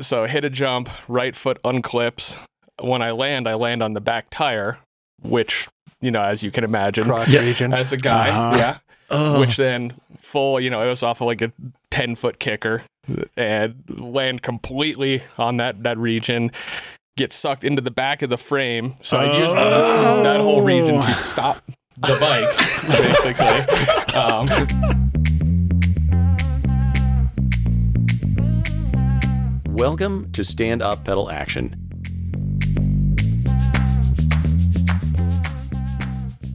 So hit a jump, right foot unclips. When I land, I land on the back tire, which, you know, as you can imagine, Crotch Yeah. region. as a guy, Uh-huh. yeah. Oh, Which then full, you know, it was off of like a 10 foot kicker and land completely on that, that region, get sucked into the back of the frame. So I used Oh. that whole region to stop the bike, basically. Um, welcome to Stand Up Pedal Action.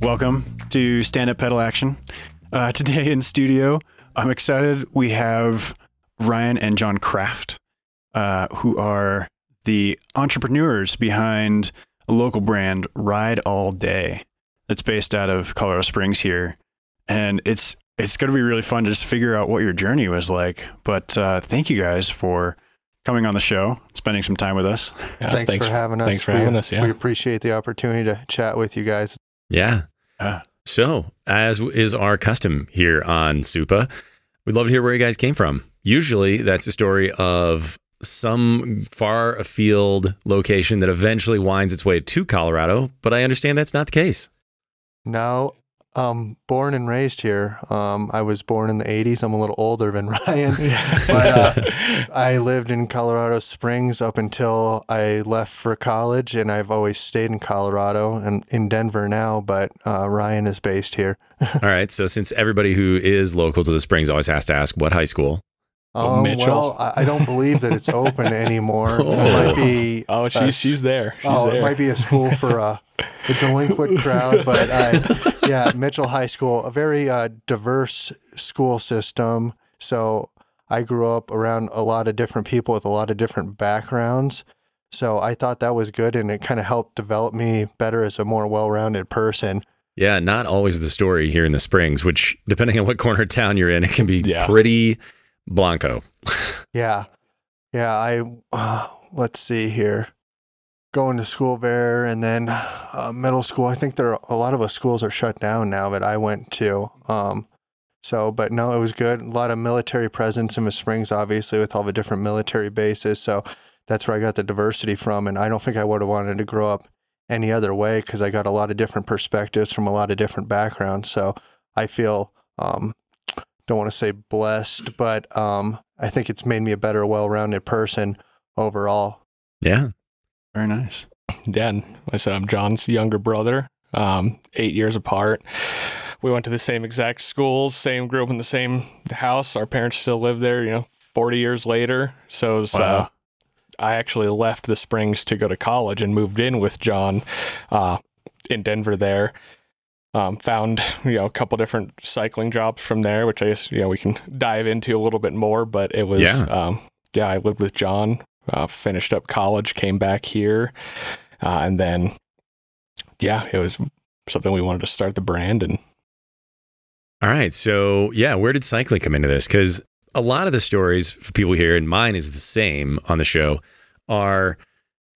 Welcome to Stand Up Pedal Action. Uh, today in studio, I'm excited. We have Ryan and John Kraft, uh, who are the entrepreneurs behind a local brand, Ride All Day, that's based out of Colorado Springs here. And it's it's going to be really fun to just figure out what your journey was like. But uh, thank you guys for coming on the show, spending some time with us. yeah, thanks, for having us. Thanks for we, having us. Yeah. We appreciate the opportunity to chat with you guys. Yeah. Ah. So, as is our custom here on Supa, we'd love to hear where you guys came from. Usually, that's a story of some far afield location that eventually winds its way to Colorado, but I understand that's not the case. No, um, born and raised here. Um, I was born in the 80s. I'm a little older than Ryan. But, uh, I lived in Colorado Springs up until I left for college, and I've always stayed in Colorado and in Denver now. But uh, Ryan is based here. All right. So, since everybody who is local to the Springs always has to ask, what high school? Oh, Um, Mitchell. well, I, I don't believe that it's open anymore. Oh. It might be. oh, she, uh, she's there. She's oh, there. it might be a school for uh, the delinquent crowd, but uh, yeah, Mitchell High School, a very uh, diverse school system. So I grew up around a lot of different people with a lot of different backgrounds. So I thought that was good, and it kind of helped develop me better as a more well-rounded person. Yeah, not always the story here in the Springs, which, depending on what corner of town you're in, it can be Yeah. pretty blanco. Yeah, yeah. I uh, let's see here. Going to school there, and then uh, middle school. I think there are, a lot of the schools are shut down now that I went to. Um, so, but no, it was good. A lot of military presence in the Springs, obviously, with all the different military bases. So that's where I got the diversity from. And I don't think I would have wanted to grow up any other way because I got a lot of different perspectives from a lot of different backgrounds. So I feel um, don't want to say blessed, but um, I think it's made me a better, well-rounded person overall. Yeah. Very nice. Dan, like I said I'm John's younger brother, um, eight years apart. We went to the same exact schools, same grew up in the same house. Our parents still live there, you know, 40 years later. So, so Wow. I actually left the Springs to go to college and moved in with John uh, in Denver there. Um, found you know a couple different cycling jobs from there, which I guess you know we can dive into a little bit more. But it was Yeah. um, yeah, I lived with John, uh, finished up college, came back here, uh, and then yeah, it was something we wanted to start the brand and All right. So, yeah, where did cycling come into this? Because a lot of the stories for people here, and mine is the same on the show, are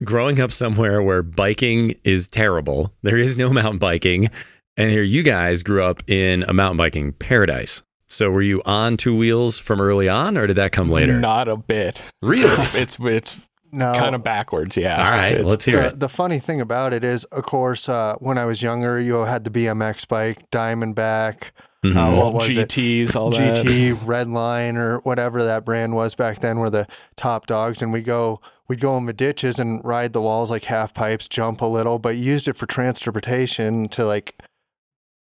growing up somewhere where biking is terrible. There is no mountain biking. And here you guys grew up in a mountain biking paradise. So, were you on two wheels from early on, or did that come later? Not a bit. Really? It's it's No, kind of backwards. Yeah. All right. It's- Let's hear the, it. the funny thing about it is, of course, uh, when I was younger, you had the BMX bike, Diamondback, Mhm. uh, what all was it? GTs, all that. GT, Redline, or whatever that brand was back then, were the top dogs. And we go, we'd go in the ditches and ride the walls like half pipes, jump a little, but used it for transportation to like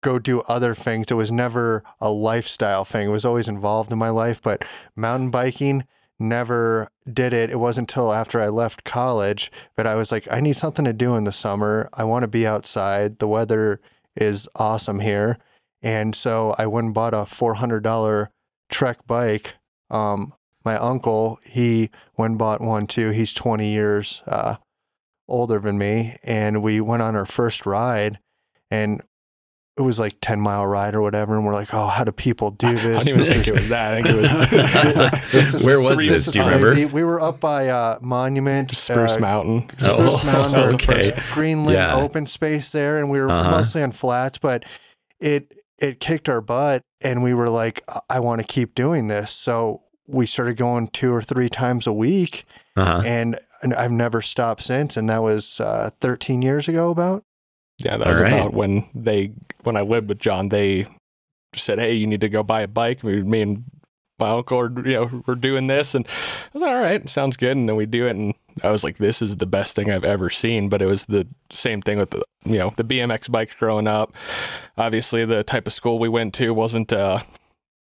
go do other things. It was never a lifestyle thing. It was always involved in my life, but mountain biking never did it. It wasn't until after I left college that I was like, I need something to do in the summer. I want to be outside. The weather is awesome here. And so I went and bought a $400 Trek bike. Um, my uncle, he went and bought one too. He's 20 years uh, older than me. And we went on our first ride and it was like 10 mile ride or whatever. And we're like, oh, how do people do I this? don't even This think is- it was that. I think it was this is- Where was three- this? this Do you is remember? crazy. We were up by uh, Monument, Spruce uh, Mountain. Oh, Spruce Mountain, That was the okay. Greenland Yeah. open space there, and we were Uh-huh. mostly on flats, but it it kicked our butt, and we were like, I, I want to keep doing this. So we started going two or three times a week, Uh-huh. and, and I've never stopped since. And that was uh, 13 years ago, about. Yeah, that All was right. about when they when I lived with John. They said, "Hey, you need to go buy a bike." We, me and my uncle are you know we're doing this, and I was like, "All right, sounds good." And then we do it, and I was like, "This is the best thing I've ever seen." But it was the same thing with the you know the BMX bikes growing up. Obviously, the type of school we went to wasn't. uh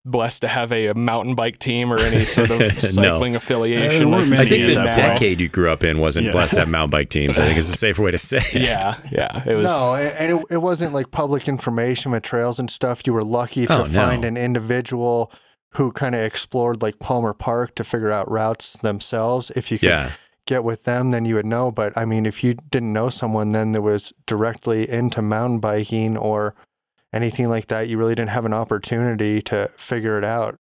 Blessed to have a, a mountain bike team or any sort of No. cycling affiliation. Uh, like I think the now. decade you grew up in wasn't Yeah. blessed to have mountain bike teams. I think it's a safer way to say it. Yeah, yeah, it was. No, and it, it wasn't like public information with trails and stuff. You were lucky to Oh, no. find an individual who kind of explored like Palmer Park to figure out routes themselves. If you could Yeah. get with them, then you would know. But I mean, if you didn't know someone then that was directly into mountain biking or anything like that, you really didn't have an opportunity to figure it out.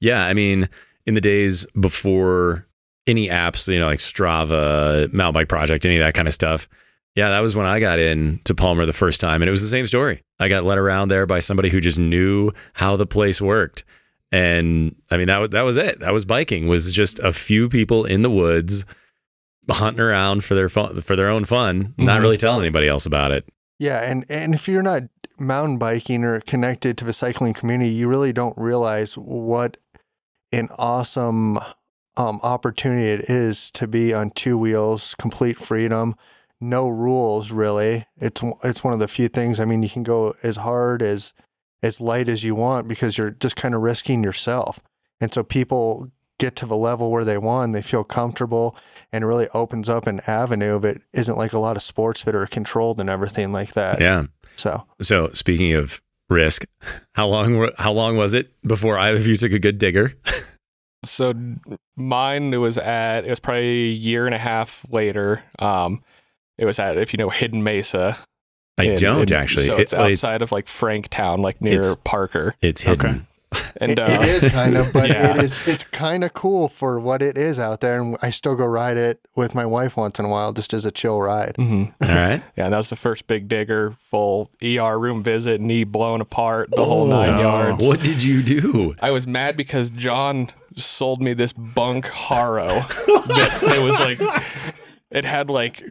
Yeah, I mean, in the days before any apps, you know, like Strava, Mountain Bike Project, any of that kind of stuff. Yeah, that was when I got in to Palmer the first time, and it was the same story. I got led around there by somebody who just knew how the place worked, and I mean that was that was it. That was biking. Was just a few people in the woods hunting around for their fun, for their own fun, not Mhm. really telling anybody else about it. Yeah, and and if you're not mountain biking or connected to the cycling community, you really don't realize what an awesome um, opportunity it is to be on two wheels, complete freedom, no rules really. It's it's one of the few things. I mean, you can go as hard as as light as you want because you're just kind of risking yourself. And so people get to the level where they want, they feel comfortable, and it really opens up an avenue that isn't like a lot of sports that are controlled and everything like that. Yeah. So So speaking of risk, how long were- how long was it before either of you took a good digger? So mine it was at it was probably a year and a half later. Um, it was at if you know Hidden Mesa. I in- don't in- actually. So It- it's it's- outside of like Franktown, like near It's- Parker. It's hidden. And it, uh, it is kind of, but yeah. it is it's kind of cool for what it is out there, and I still go ride it with my wife once in a while, just as a chill ride. mhm. All right. Yeah, that was the first big digger, full ER room visit, knee blown apart, the whole nine no. yards. What did you do? I was mad because John sold me this bunk Haro that it was like it had like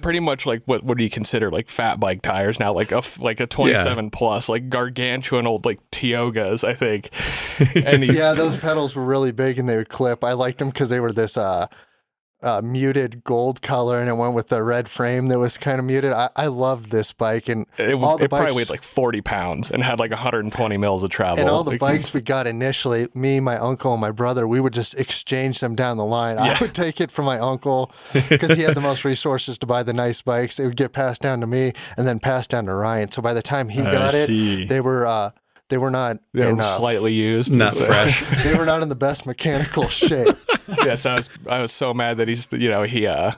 pretty much like what what do you consider like fat bike tires now? Like a f- like a 27 plus like gargantuan old like Tiogas I think. And he, Yeah, those pedals were really big and they would clip. I liked them because they were this uh, uh, muted gold color, and it went with the red frame that was kind of muted. I, I loved this bike, and it, all the it probably weighed like 40 pounds and had like 120 mils of travel and all the bikes we got initially, me, my uncle, and my brother, we would just exchange them down the line. Yeah. I would take it from my uncle because he had the most resources to buy the nice bikes. It would get passed down to me and then passed down to Ryan. So by the time he I got it, see. they were uh, they were not they were in, slightly used Not fresh. they were not in the best mechanical shape. yes, I was I was so mad that he's you know he uh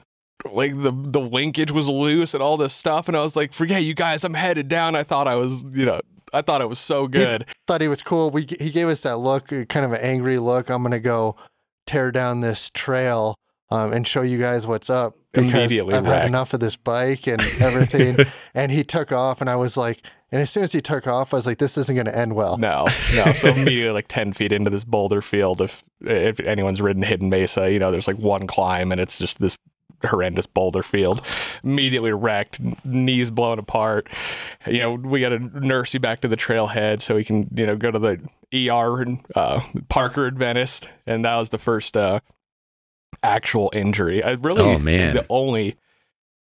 like the the linkage was loose and all this stuff, and I was like, forget you guys, I'm headed down. I thought I was you know I thought it was so good. Thought he was cool. We he gave us that look, uh, kind of an angry look. I'm gonna go tear down this trail um, and show you guys what's up because Immediately I've had enough of this bike and everything. and he took off, and I was like, and as soon as he took off, I was like, this isn't gonna end well. No, no. So immediately like ten feet into this boulder field, if if anyone's ridden Hidden Mesa, you know there's like one climb and it's just this horrendous boulder field. Immediately wrecked, knees blown apart. You know we got to nurse you back to the trailhead so we can you know go to the ER and uh, Parker Adventist, and that was the first uh, actual injury. I really Oh, man. the only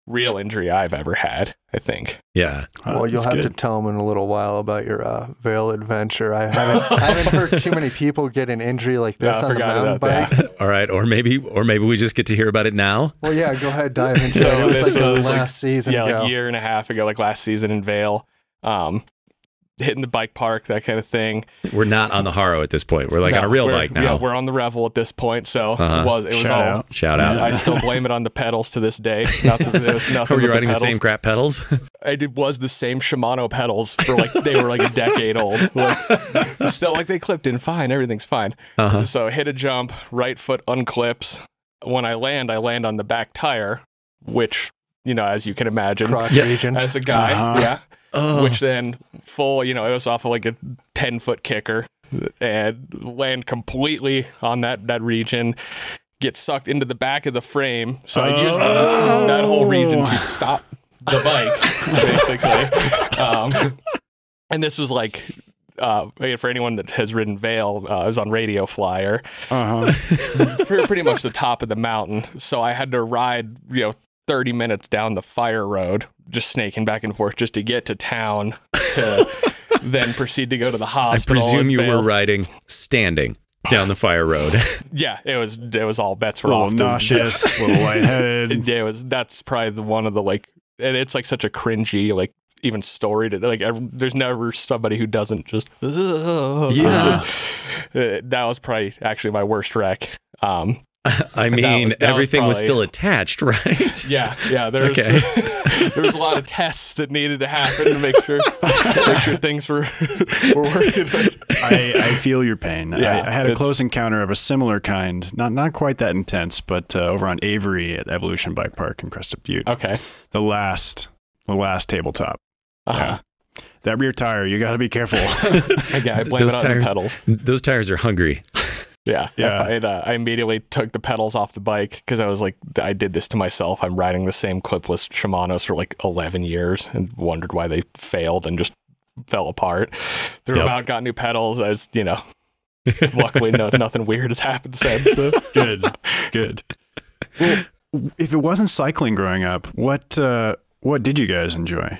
real injury I've ever had. I think. Yeah. Uh, Well, you'll have good. to tell him in a little while about your uh, Vail adventure. I haven't, I haven't heard too many people get an injury like this Yeah, I on the mountain bike. that. All right. Or maybe, or maybe we just get to hear about it now. Well, yeah, go ahead, dive into So it. It was like the was, like, last season yeah, ago. like a year and a half ago, like last season in Vail. Um, hitting the bike park, that kind of thing. We're not on the Haro at this point. We're like on a real bike now. Yeah, we're on the Revel at this point, so Uh-huh. it was it was Shout all. out. Shout out. I still blame it on the pedals to this day. Nothing, it was nothing Were you riding the, pedals. same crap pedals? it was the same Shimano pedals for like they were like a decade old. Like, still like they clipped in fine, everything's fine. Uh-huh. So hit a jump, right foot unclips. When I land, I land on the back tire, which you know, as you can imagine, crotch Yeah. region. as a guy, Uh-huh. yeah. Oh. Which then full, you know, it was off of like a ten foot kicker and land completely on that that region. get sucked into the back of the frame. So I used Oh. that whole region to stop the bike, basically. Um, and this was like. Uh, for anyone that has ridden Vail, uh, I was on Radio Flyer, Uh huh. pretty much the top of the mountain. So I had to ride, you know, 30 minutes down the fire road, just snaking back and forth just to get to town to then proceed to go to the hospital. I presume you Vail. were riding standing down the fire road. Yeah, it was it was all bets A were little off. to- nauseous, a little lightheaded. Yeah, it was that's probably the one of the like and it's like such a cringy like even story to like ev there's never somebody who doesn't just Yeah. Uh, that was probably actually my worst wreck. Um I mean, was- that was everything was probably- still attached, right? Yeah, yeah. There's Okay. there was a lot of tests that needed to happen to make sure make sure things were were working. I, I feel your pain. Yeah, I, I had a close encounter of a similar kind, not not quite that intense, but uh, over on Avery at Evolution Bike Park in Crested Butte. Okay. The last, the last tabletop. Uh-huh. That rear tire, you got to be careful. Yeah, I blame Those it on tires- the pedals. Those tires are hungry. Yeah, Yeah. yeah. I, uh, I immediately took the pedals off the bike because I was like, I did this to myself. I'm riding the same clipless Shimano's for like 11 years and wondered why they failed and just fell apart. Threw Yep. them out, got new pedals. I was, you know, luckily no, nothing weird has happened since. So. good, good. Well, if it wasn't cycling growing up, what uh, what did you guys enjoy?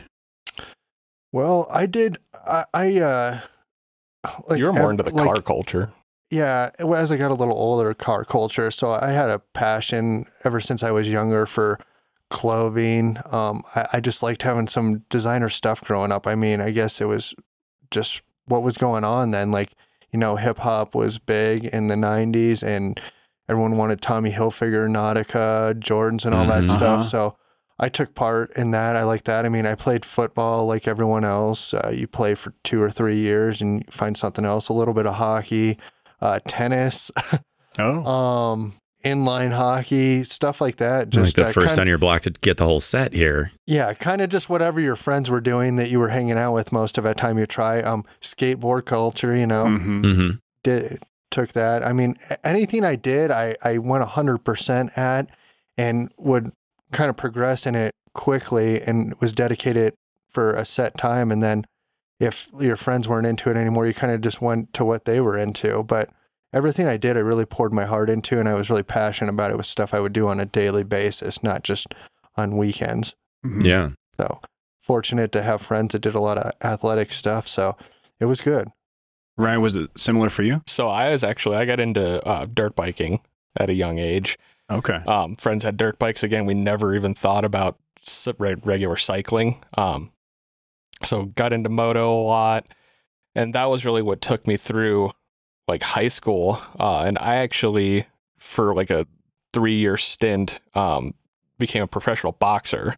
Well, I did. I, I uh, like you're more into the like, car culture. Yeah, as I got a little older, car culture. So I had a passion ever since I was younger for clothing. Um, I, I just liked having some designer stuff growing up. I mean, I guess it was just what was going on then. Like, you know, hip hop was big in the '90s, and everyone wanted Tommy Hilfiger, Nautica, Jordans, and all that Mhm. stuff. Uh-huh. So I took part in that. I like that. I mean, I played football like everyone else. Uh, you play for two or three years and you find something else. A little bit of hockey, uh, tennis, Oh, um, inline hockey, stuff like that. like Just the uh, first kind- on your block to get the whole set here. yeah, kind of just whatever your friends were doing that you were hanging out with most of the time you try. Um, skateboard culture, you know, Mm-hmm. Mm-hmm. did took that. I mean, anything I did, I I went hundred percent at, and would kind of progress in it quickly, and was dedicated for a set time. And then, if your friends weren't into it anymore, you kind of just went to what they were into. But everything I did, I really poured my heart into, and I was really passionate about it. It was stuff I would do on a daily basis, not just on weekends. Mm-hmm. Yeah. So fortunate to have friends that did a lot of athletic stuff. So it was good. Ryan, was it similar for you? So I was actually I got into uh, dirt biking at a young age. Okay. Um, friends had dirt bikes. Again, we never even thought about regular cycling. Um, so got into moto a lot, and that was really what took me through like high school. Uh, and I actually, for like a three year stint, um, became a professional boxer,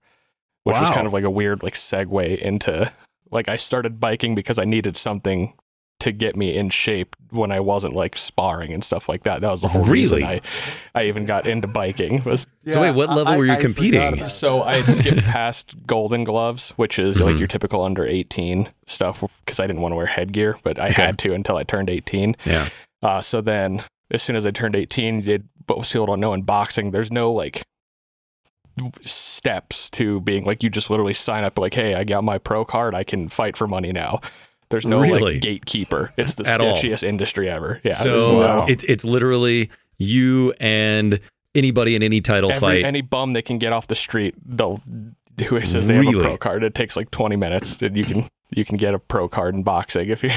which was kind of like a weird like segue into like I started biking because I needed something to get me in shape when I wasn't like sparring and stuff like that. That was the whole reason I I even got into biking was So wait, what level were you competing? so I had skipped past Golden Gloves, which is like Mhm. your typical under 18 stuff because I didn't want to wear headgear, but I Okay. had to until I turned 18. Yeah. Uh, so then as soon as I turned 18, did but most people don't know in boxing, there's no like steps to being like you just literally sign up like, hey, I got my pro card, I can fight for money now. There's no Really? like gatekeeper. It's the At all. sketchiest industry ever. Yeah. So Wow. it's it's literally you and anybody in any title Every, fight. any bum that can get off the street, they'll who says they have a pro card. It takes like 20 minutes, and you can you can get a pro card in boxing if you.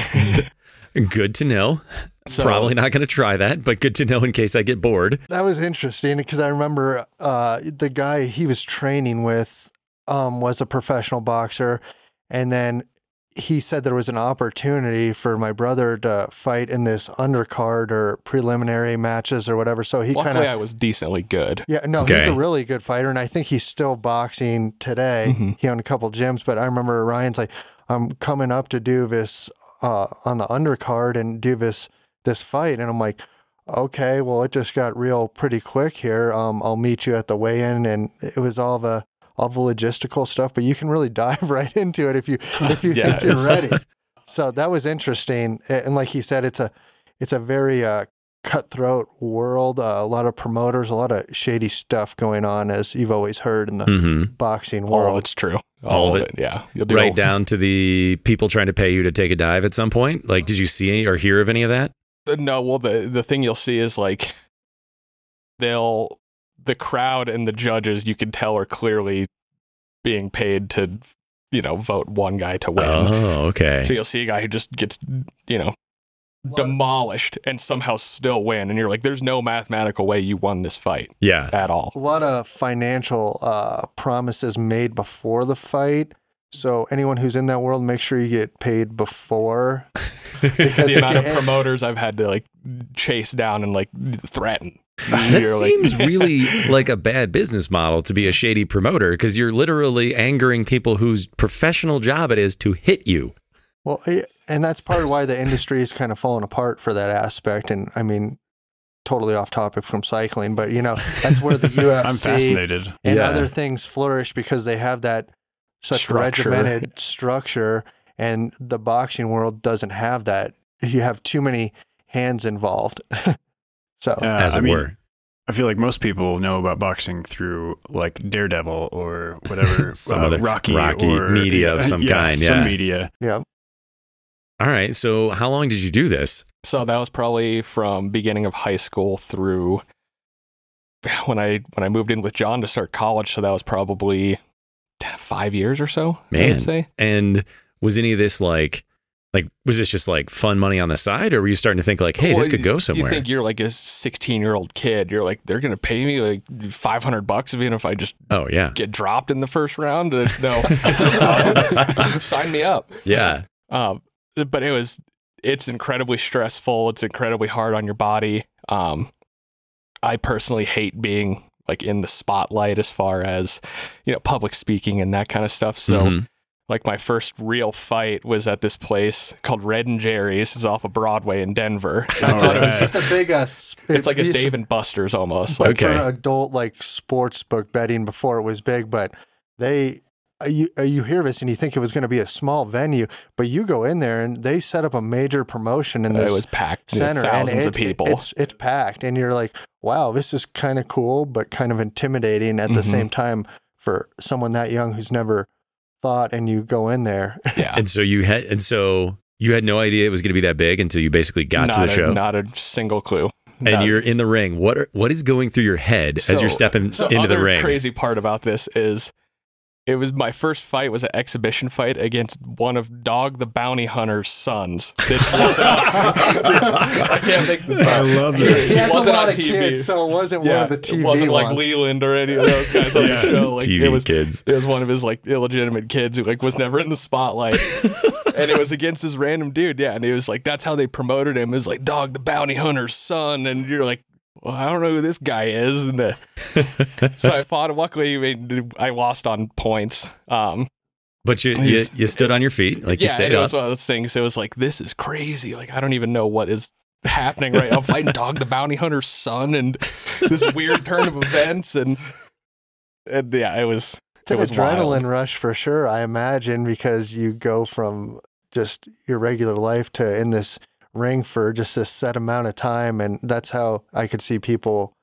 good to know. So- Probably not going to try that, but good to know in case I get bored. That was interesting because I remember uh, the guy he was training with um, was a professional boxer, and then he said there was an opportunity for my brother to fight in this undercard or preliminary matches or whatever. So he kind of I was decently good. yeah no he's a really good fighter, and I think he's still boxing today. Mhm. He owned a couple gyms, but I remember Ryan's like, I'm coming up to do this uh, on the undercard and do this this fight, and I'm like, okay, well, it just got real pretty quick here. Um, I'll meet you at the weigh-in, and it was all the all the logistical stuff, but you can really dive right into it if you if you Yeah, think you're ready. So that was interesting, and like he said, it's a it's a very uh, cutthroat world. Uh, a lot of promoters, a lot of shady stuff going on, as you've always heard in the hmm boxing All of world. it's true. All of it. Yeah. You'll do Right down to the people trying to pay you to take a dive at some point. Like, did you see any or hear of any of that? Uh, No, well, the the thing you'll see is like they'll the crowd and the judges you can tell are clearly being paid to you know vote one guy to win. Oh, okay. So you'll see a guy who just gets you know demolished and somehow still win, and you're like, there's no mathematical way you won this fight Yeah. at all. a lot of financial uh, promises made before the fight. So anyone who's in that world, make sure you get paid before. Because the amount of promoters I've had to like chase down and like threaten. That You're like- seems really like a bad business model to be a shady promoter because you're literally angering people whose professional job it is to hit you. Well, and that's part of why the industry is kind of falling apart for that aspect. And I mean, totally off topic from cycling, but you know, that's where the UFC I'm fascinated. and Yeah. other things flourish because they have that such Structure. regimented structure, and the boxing world doesn't have that. You have too many hands involved. so Uh, as it I mean, were. I feel like most people know about boxing through like Daredevil or whatever, Some uh, other Rocky, Rocky or media of some kind, some yeah. media. yeah, All right. So, how long did you do this? So that was probably from beginning of high school through when I when I moved in with John to start college. So that was probably five years or so. I'd say. And was any of this like, like, was this just like fun money on the side, or were you starting to think like, hey, this could go somewhere? You think you're like a 16 year old kid? You're like they're gonna pay me like 500 bucks even if I just oh yeah, get dropped in the first round. Uh, No, sign me up. yeah. Um, but it was it's incredibly stressful. It's incredibly hard on your body. Um, I personally hate being like in the spotlight as far as you know public speaking and that kind of stuff. So Mhm. Like my first real fight was at this place called Red and Jerry's. It's off of Broadway in Denver. All It's, like, it's a big. Uh, s- it's like a Dave and Buster's almost. but Okay. for adult like sports book betting before it was big, but they. uh, You, uh, you hear this and you think it was going to be a small venue, but you go in there and they set up a major promotion in it was packed, you know, center thousands and of it- people. It's it's packed, and you're like, wow, this is kind of cool, but kind of intimidating at the Mhm. same time for someone that young who's never thought. And you go in there, yeah. And so you had, and so you had no idea it was going to be that big until you basically got not to the a, show. Not a single clue. and Not- you're in the ring. What are, what is going through your head as you're stepping So into the other ring? Crazy part about this is, it was my first fight was an exhibition fight against one of Dog the Bounty Hunter's sons. This was, uh, I can't think this I love he, this. he has a wasn't lot on of TV. kids, so it wasn't one of the TV it wasn't like. Leland or any of those guys on Yeah. the show. Like TV it was, kids. it was one of his like illegitimate kids who like was never in the spotlight, and it was against this random dude. Yeah, and it was like that's how they promoted him. It was like Dog the Bounty Hunter's son, and you're like, well, I don't know who this guy is. And uh, so I fought. Luckily, I, mean, I lost on points. Um, But you, you you stood on your feet, like you yeah, stayed it up. was one of those things. It was like this is crazy. Like I don't even know what is happening right now. I'm fighting Dog the Bounty Hunter's son, and this weird turn of events, and and yeah, it was. It's an was adrenaline wild. rush for sure, I imagine, because you go from just your regular life to in this ring for just a set amount of time. And that's how I could see people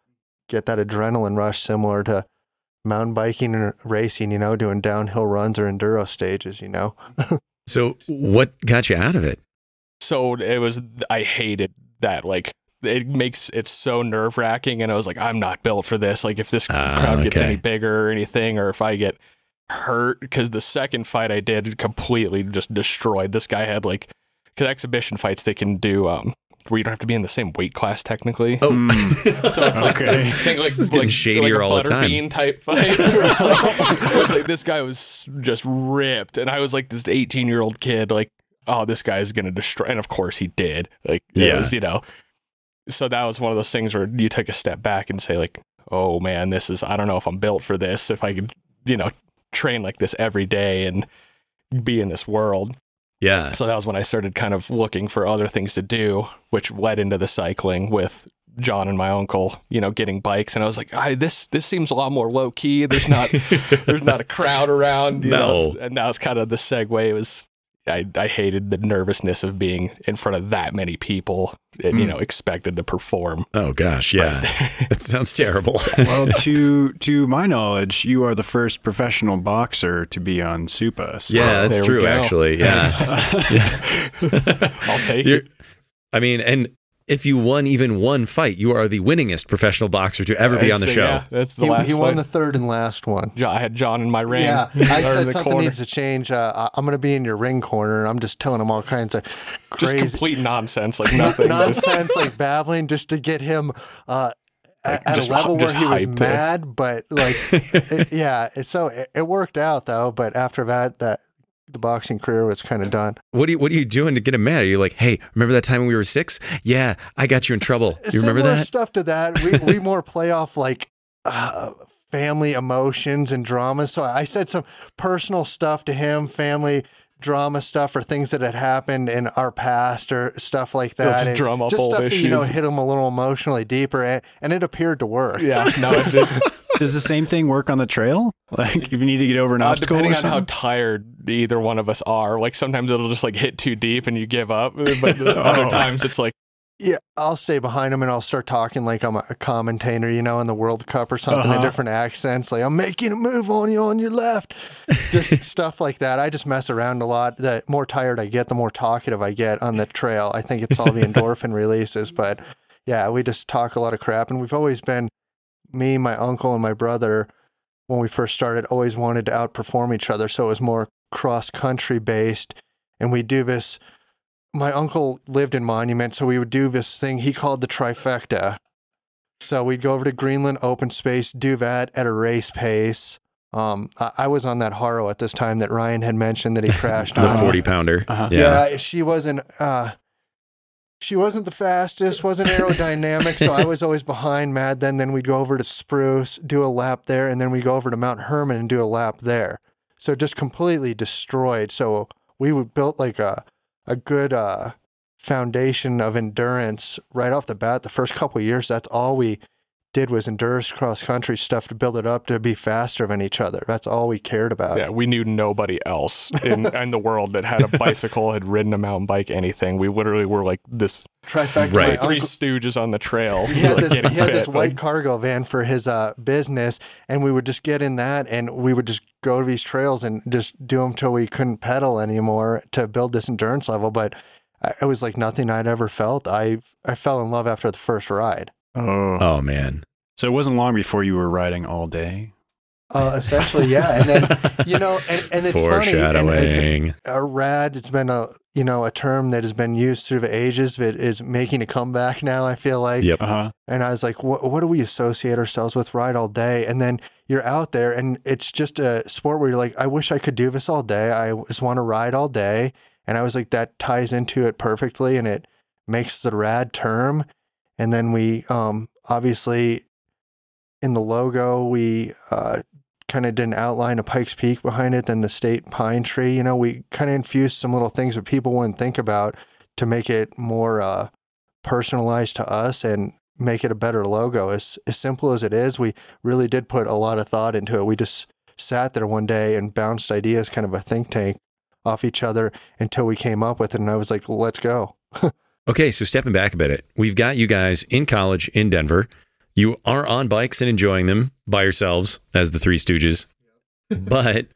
get that adrenaline rush similar to mountain biking and racing, you know, doing downhill runs or enduro stages, you know? So what got you out of it? so it was i hated that like it makes it so nerve wracking and i was like i'm not built for this like if this Ah, crowd gets okay. any bigger or anything or if i get hurt because the second fight i did completely just destroyed this guy had like because exhibition fights they can do um where you don't have to be in the same weight class technically Oh, Mm. so it's like Okay. think like, This is getting like, shadier like a all the time. butterbean type fight. It's like, like this guy was just ripped, and I was like this 18 year old kid, like, oh, this guy's gonna destroy, and of course he did. Like, Yeah. was, you know. So that was one of those things where you take a step back and say, like, oh man, this is I don't know if I'm built for this. If I could, you know, train like this every day and be in this world. Yeah. So that was when I started kind of looking for other things to do, which led into the cycling with John and my uncle, you know, getting bikes. And I was like, I, this this seems a lot more low key. There's not there's not a crowd around. You know, No. and that was kind of the segue. It was I, I hated the nervousness of being in front of that many people and, you Mm. know, expected to perform. Oh gosh, yeah, that sounds terrible. well, to to my knowledge, you are the first professional boxer to be on Supa. so- yeah, that's true. go. Actually, yeah. I'll take You're- it. I mean, and if you won even one fight, you are the winningest professional boxer to ever be on the It's, show. Yeah, that's the He, last he won the third and last one. Jo- I had John in my ring. Yeah, I said something corner. needs to change. Uh, I- I'm going to be in your ring corner, and I'm just telling him all kinds of Just crazy complete nonsense, like nothing. just- nonsense, like babbling, just to get him uh, Like, at just- a level where he was hyped, mad. But like, it, yeah, it, so it, it worked out though. But after that, that the boxing career was kind of done. What are you What are you doing to get him mad? Are you like, hey, remember that time when we were six? Yeah, I got you in trouble. S- You remember that? stuff to that? We we more play off like. Uh, family emotions and dramas. So I said some personal stuff to him, family drama stuff or things that had happened in our past or stuff like that. Just and drum up just old stuff that, you know, hit him a little emotionally deeper and, and it appeared to work. yeah, no, it did. Does the same thing work on the trail? Like if you need to get over an Uh, obstacle depending or on how tired either one of us are. Like sometimes it'll just like hit too deep and you give up, but Oh. other times it's like Yeah, I'll stay behind him and I'll start talking like I'm a commentator, you know, in the World Cup or something in Uh-huh. different accents. Like I'm making a move on you on your left, just stuff like that. I just mess around a lot. The more tired I get, the more talkative I get on the trail. I think it's all the endorphin releases, but yeah, we just talk a lot of crap. And we've always been me, my uncle, and my brother. When we first started, always wanted to outperform each other, so it was more cross country based, and we do this my uncle lived in Monument, so we would do this thing he called the trifecta. So we'd go over to Greenland open space, do that at a race pace. Um, I, I was on that Haro at this time that Ryan had mentioned that he crashed on The on. forty pounder. Uh-huh. Yeah. Yeah, she wasn't. Uh, she wasn't the fastest, wasn't aerodynamic, so I was always behind Mad. Then, then we'd go over to Spruce, do a lap there, and then we go over to Mount Herman and do a lap there. So just completely destroyed. So we built like a a good uh, foundation of endurance right off the bat. The first couple years, that's all we did was endurance cross country stuff to build it up to be faster than each other. That's all we cared about. yeah, we knew nobody else in, in the world that had a bicycle, had ridden a mountain bike, anything. We literally were like this Trifecta. Right. my three uncle- stooges on the trail. he had like, this, he had this white like- cargo van for his uh, business, and we would just get in that, and we would just go to these trails and just do them till we couldn't pedal anymore to build this endurance level. But it was like nothing I'd ever felt. I I fell in love after the first ride. Oh. Oh man. So it wasn't long before you were riding all day. Uh, essentially, yeah. And then you know, and, and it's funny. And it's Foreshadowing. a rad. It's been a you know a term that has been used through the ages that is making a comeback now. I feel like. Yep. Uh huh. And I was like, what, what do we associate ourselves with ride all day? And then you're out there and it's just a sport where you're like, I wish I could do this all day. I just want to ride all day. And I was like, that ties into it perfectly and it makes the rad term. And then we, um, obviously in the logo, we, uh, kind of did an outline of Pikes Peak behind it, then the state pine tree. You know, we kind of infused some little things that people wouldn't think about to make it more, uh, personalized to us and make it a better logo. As as simple as it is, we really did put a lot of thought into it. We just sat there one day and bounced ideas, kind of a think tank, off each other until we came up with it. And I was like, let's go. Okay, so stepping back a bit, we've got you guys in college in Denver. You are on bikes and enjoying them by yourselves as the Three Stooges, but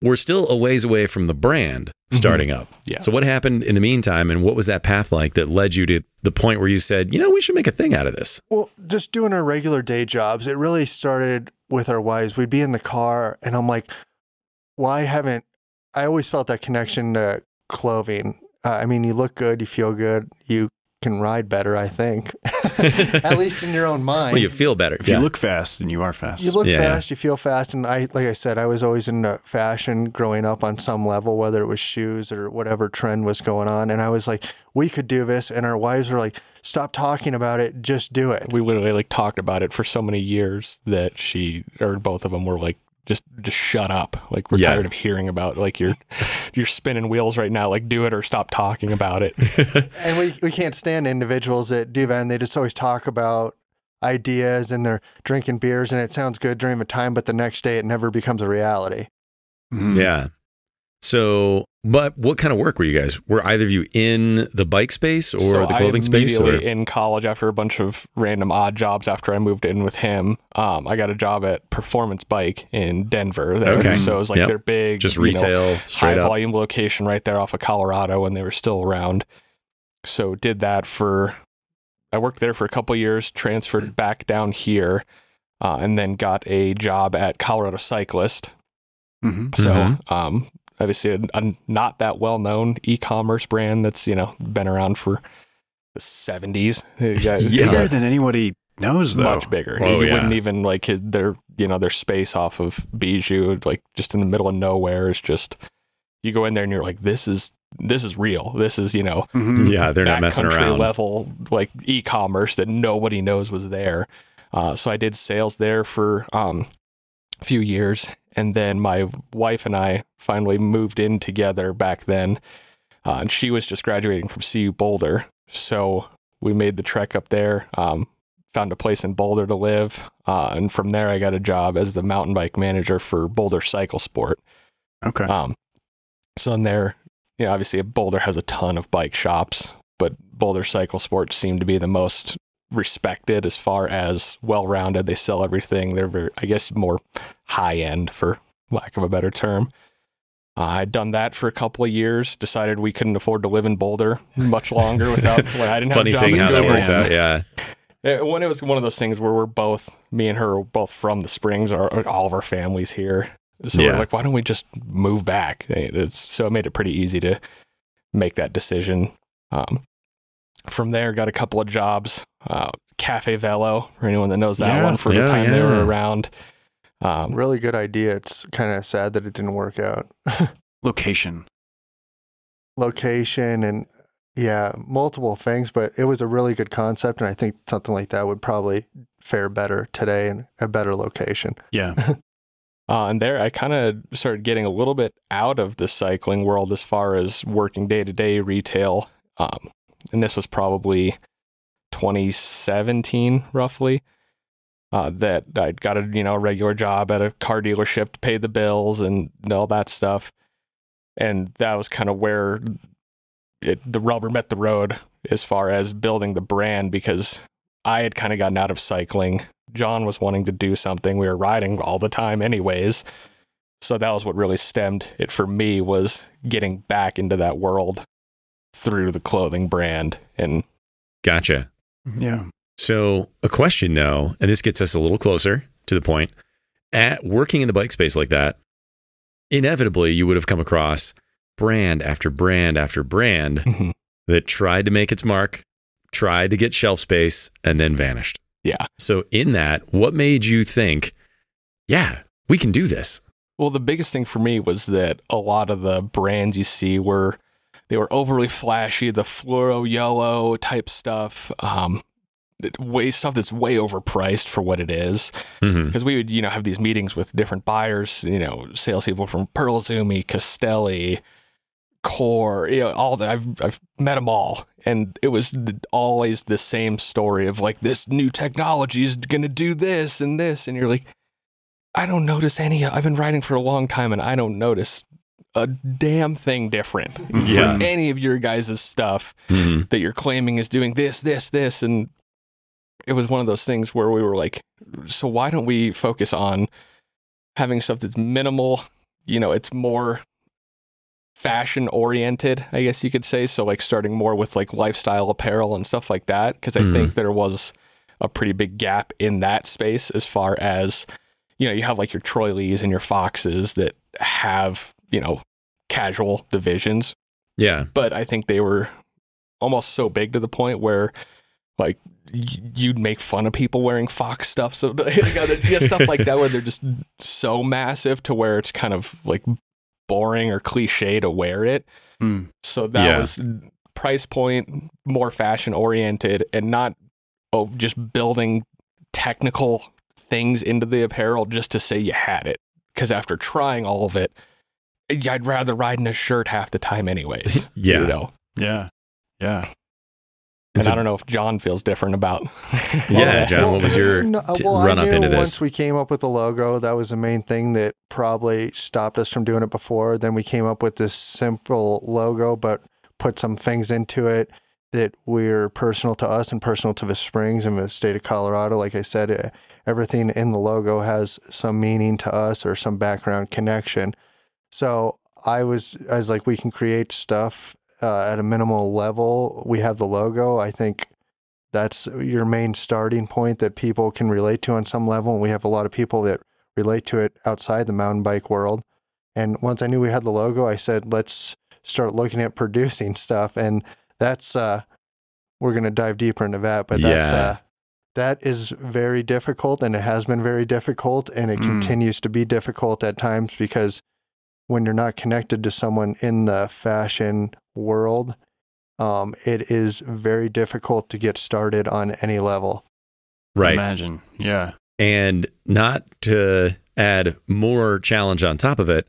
we're still a ways away from the brand mm-hmm. starting up. Yeah. So, what happened in the meantime, and what was that path like that led you to the point where you said, you know, we should make a thing out of this? Well, just doing our regular day jobs, it really started with our wives. We'd be in the car, and I'm like, why haven't I always felt that connection to clothing? Uh, I mean, you look good, you feel good, you can ride better, I think, at least in your own mind. Well, you feel better. If you look fast, then you are fast. You look Yeah. fast, you feel fast, and I, like I said, I was always into fashion growing up on some level, whether it was shoes or whatever trend was going on. And I was like, we could do this, and our wives were like, stop talking about it, just do it. we literally like talked about it for so many years that she or both of them were like just just shut up like we're Yeah. tired of hearing about like you're you're spinning wheels right now like do it or stop talking about it And we we can't stand individuals that do that, and they just always talk about ideas and they're drinking beers, and it sounds good during the time, but the next day it never becomes a reality. Mhm. Yeah. So, but what kind of work were you guys? Were either of you in the bike space or So the I clothing space? Or? in college after a bunch of random odd jobs after I moved in with him. Um, I got a job at Performance Bike in Denver. There. Okay. So it was like Yep. their big, Just you know, retail, high up. volume location right there off of Colorado when they were still around. So did that for I worked there for a couple years, transferred back down here, uh, and then got a job at Colorado Cyclist. hmm So Mhm. um, obviously a, a not that well known e-commerce brand that's you know been around for the 70s. You got- Yeah. Bigger than anybody knows, though. much bigger. Oh, you yeah. wouldn't even like his their you know their space off of Bijou, like just in the middle of nowhere is just you go in there and you're like, this is this is real. This is you know Mhm. Yeah, they're not messing around. level like e-commerce that nobody knows was there. Uh, so I did sales there for um, a few years, and then my wife and I finally moved in together back then, uh, and she was just graduating from CU Boulder, so we made the trek up there. Um, found a place in Boulder to live, uh, and from there I got a job as the mountain bike manager for Boulder Cycle Sport. Okay. Um, so in there, you know, obviously Boulder has a ton of bike shops, but Boulder Cycle Sports seemed to be the most respected as far as well-rounded. They sell everything. They're very, I guess, more high-end, for lack of a better term. Uh, I'd done that for a couple of years. Decided we couldn't afford to live in Boulder much longer without. When I didn't Funny have a job thing how that works out. Yeah. Uh, When it was one of those things where we're both, me and her, were both from the Springs, or all of our families here. So Yeah. we're like, why don't we just move back? It's, so it made it pretty easy to make that decision. Um, from there, got a couple of jobs. Uh, Cafe Velo, for anyone that knows that Yeah. one, for Yeah, the time they were around. Um, Really good idea. It's kind of sad that it didn't work out. Location. Location and yeah, multiple things, but it was a really good concept, and I think something like that would probably fare better today in a better location. Yeah. Uh, and there, I kind of started getting a little bit out of the cycling world as far as working day to day retail. Um, and this was probably 2017, roughly. Uh, that I got a you know regular job at a car dealership to pay the bills and all that stuff, and that was kind of where it, the rubber met the road as far as building the brand because I had kind of gotten out of cycling John was wanting to do something. We were riding all the time anyways. So that was what really stemmed it for me was getting back into that world through the clothing brand and Gotcha. Yeah. So, a question though, and this gets us a little closer to the point. At working in the bike space like that, inevitably you would have come across brand after brand after brand mm-hmm. that tried to make its mark, tried to get shelf space, and then vanished. yeah. So, in that, what made you think, yeah, we can do this? Well, the biggest thing for me was that a lot of the brands you see were they were overly flashy, the fluoro yellow type stuff, um, way stuff that's way overpriced for what it is. because we would you know have these meetings with different buyers you know salespeople from Pearl Izumi, Castelli, Gore, you know all that I've I've met them all. And it was always the same story of like this new technology is going to do this and this. And you're like I don't notice any I've been riding for a long time and I don't notice a damn thing different Yeah. for any of your guys' stuff hmm that you're claiming is doing this, this, this. And it was one of those things where we were like, so why don't we focus on having stuff that's minimal? You know, it's more fashion oriented, I guess you could say. So, like, starting more with like lifestyle apparel and stuff like that. Cause I Mhm. think there was a pretty big gap in that space as far as, you know, you have like your Troy Lees and your Foxes that have, you know, casual divisions Yeah. but I think they were almost so big to the point where like you'd make fun of people wearing Fox stuff. So yeah, stuff like that where they're just so massive to where it's kind of like boring or cliche to wear it. Hmm. So that Yeah. was price point, more fashion oriented, and not oh just building technical things into the apparel just to say you had it. Because after trying all of it, I'd rather ride in a shirt half the time, anyways. Yeah. You know? Yeah. Yeah. And so- I don't know if John feels different about. Yeah, John, what was your no, t- well, run up into this? Once we came up with the logo, that was the main thing that probably stopped us from doing it before. Then we came up with this simple logo, but put some things into it that were personal to us and personal to the Springs and the state of Colorado. Like I said, everything in the logo has some meaning to us or some background connection. So I was, I was like, we can create stuff uh, at a minimal level. We have the logo. I think that's your main starting point that people can relate to on some level. And we have a lot of people that relate to it outside the mountain bike world. And once I knew we had the logo, I said, let's start looking at producing stuff. And that's, uh, we're going to dive deeper into that, but that's, Yeah. uh, that is very difficult and it has been very difficult and it Mm. continues to be difficult at times because when you're not connected to someone in the fashion world, um, it is very difficult to get started on any level. right. Imagine. Yeah. And not to add more challenge on top of it,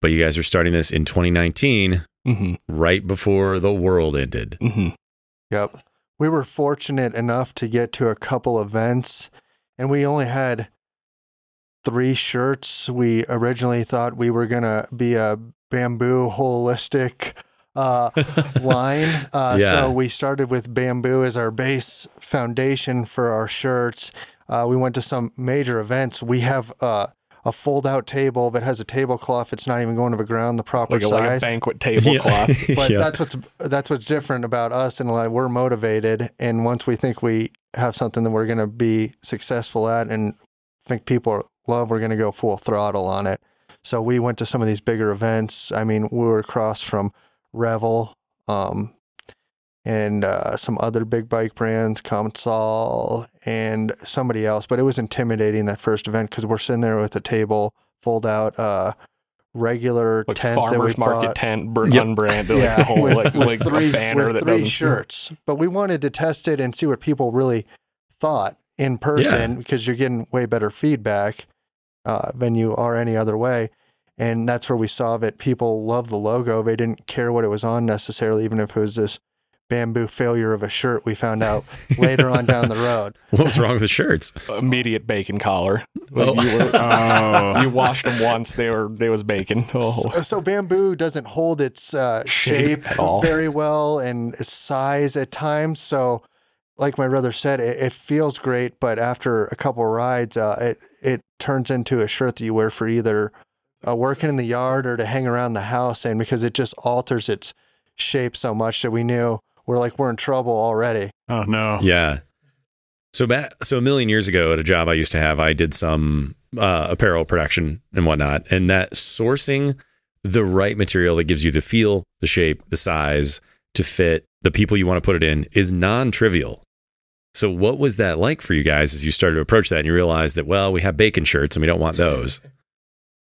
but you guys are starting this in 2019, hmm right before the world ended. hmm Yep. We were fortunate enough to get to a couple events, and we only had three shirts. We originally thought we were going to be a bamboo holistic uh, line. Uh, Yeah. So we started with bamboo as our base foundation for our shirts. Uh, we went to some major events. We have uh, a fold out table that has a tablecloth. It's not even going to the ground the proper Like a, like a size banquet tablecloth. but Yeah. that's what's that's what's different about us and like we're motivated and once we think we have something that we're going to be successful at and think people love we're going to go full throttle on it so we went to some of these bigger events i mean we were across from revel um and uh, some other big bike brands, Comsol and somebody else. But it was intimidating that first event because we're sitting there with a table, fold out, uh, regular like tent that we farmers market bought. tent, br- Yep. unbranded, like the whole with, like, with like three, a banner with that three doesn't shirts. But we wanted to test it and see what people really thought in person because you're getting way better feedback uh, than you are any other way. And that's where we saw that people love the logo. They didn't care what it was on necessarily, even if it was this bamboo failure of a shirt. We found out later on down the road. What was wrong with the shirts? immediate bacon collar. Oh. you, were, Oh. you washed them once, they were they was bacon. Oh, So, so bamboo doesn't hold its uh, Shape shape, very well and size at times. So, like my brother said, it, it feels great, but after a couple rides, uh, it it turns into a shirt that you wear for either uh, working in the yard or to hang around the house, and because it just alters its shape so much that we knew we're like we're in trouble already. Oh no. Yeah. So back, so a million years ago at a job I used to have, I did some uh, apparel production and whatnot, and that sourcing the right material that gives you the feel, the shape, the size to fit the people you want to put it in is non-trivial. So what was that like for you guys as you started to approach that and you realized that well, we have bacon shirts and we don't want those.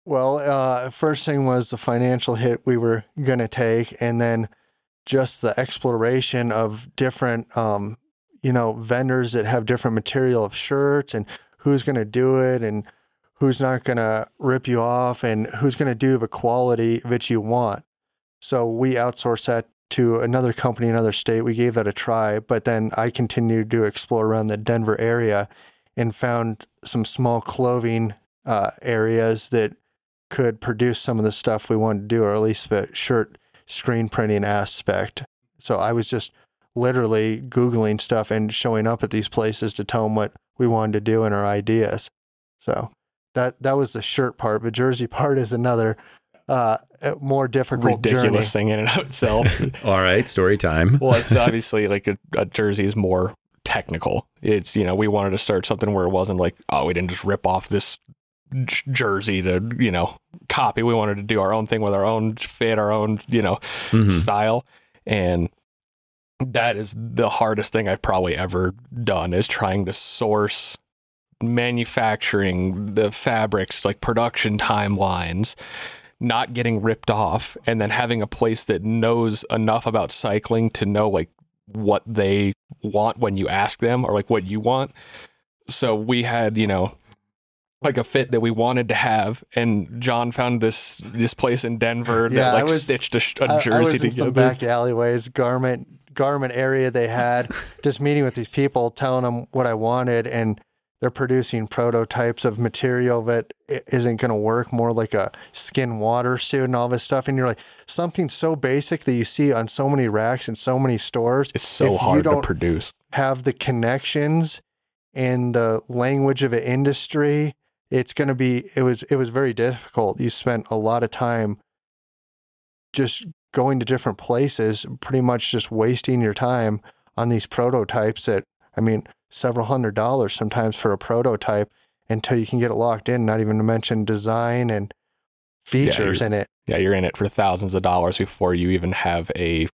Well, uh, first thing was the financial hit we were going to take, and then just the exploration of different, um, you know, vendors that have different material of shirts and who's going to do it and who's not going to rip you off and who's going to do the quality that you want. So we outsource that to another company, another state. We gave that a try, but then I continued to explore around the Denver area and found some small clothing uh, areas that could produce some of the stuff we wanted to do, or at least the shirt screen printing aspect. So I was just literally Googling stuff and showing up at these places to tell them what we wanted to do and our ideas. So that that was the shirt part. The jersey part is another uh, more difficult ridiculous journey. thing in and of itself. All right, story time. well, it's obviously like a, a jersey is more technical. It's you know we wanted to start something where it wasn't like oh we didn't just rip off this j- jersey to you know copy. We wanted to do our own thing with our own fit, our own you know Mhm. style, and that is the hardest thing I've probably ever done is trying to source manufacturing the fabrics like production timelines not getting ripped off and then having a place that knows enough about cycling to know like what they want when you ask them or like what you want. So we had you know like a fit that we wanted to have and john found this this place in denver Yeah, that I like was- stitched a, a I- jersey I was in some back alleyways, garment garment area they had, just meeting with these people, telling them what I wanted, and they're producing prototypes of material that isn't going to work, more like a skin water suit and all this stuff. And you're like, something so basic that you see on so many racks and so many stores It's so hard to produce. have the connections and the language of an industry. It's going to be, it was, it was very difficult. You spent a lot of time just going to different places, pretty much just wasting your time on these prototypes that, I mean, several hundred dollars sometimes for a prototype until you can get it locked in, not even to mention design and features in it. Yeah, you're in it for thousands of dollars before you even have a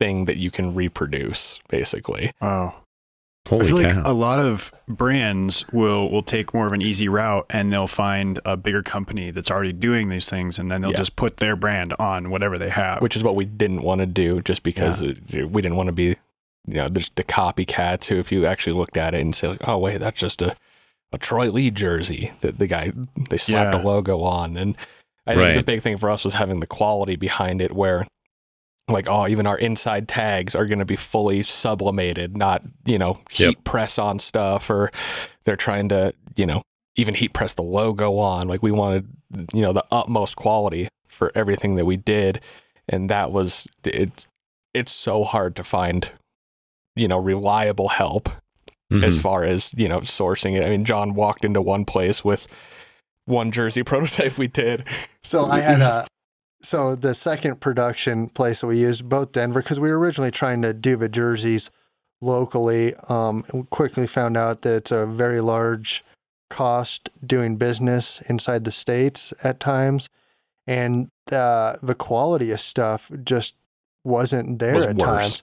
thing that you can reproduce, basically. Wow. I Holy feel like a lot of brands will will take more of an easy route and they'll find a bigger company that's already doing these things and then they'll Yeah. just put their brand on whatever they have. which is what we didn't want to do just because it- we didn't want to be you know there's the copycats who if you actually looked at it and say like oh wait that's just a, a troy lee jersey that the guy they slapped Yeah. a logo on and i think the big thing for us was having the quality behind it where like oh even our inside tags are going to be fully sublimated not you know heat Yep. press on stuff or they're trying to you know even heat press the logo on like we wanted you know the utmost quality for everything that we did and that was it's it's so hard to find you know reliable help Mhm. as far as you know sourcing it i mean john walked into one place with one jersey prototype we did So I had a so the second production place that we used both Denver because we were originally trying to do the jerseys locally. Um, and we quickly found out that it's a very large cost doing business inside the states at times, and uh, the quality of stuff just wasn't there Was at worse. times.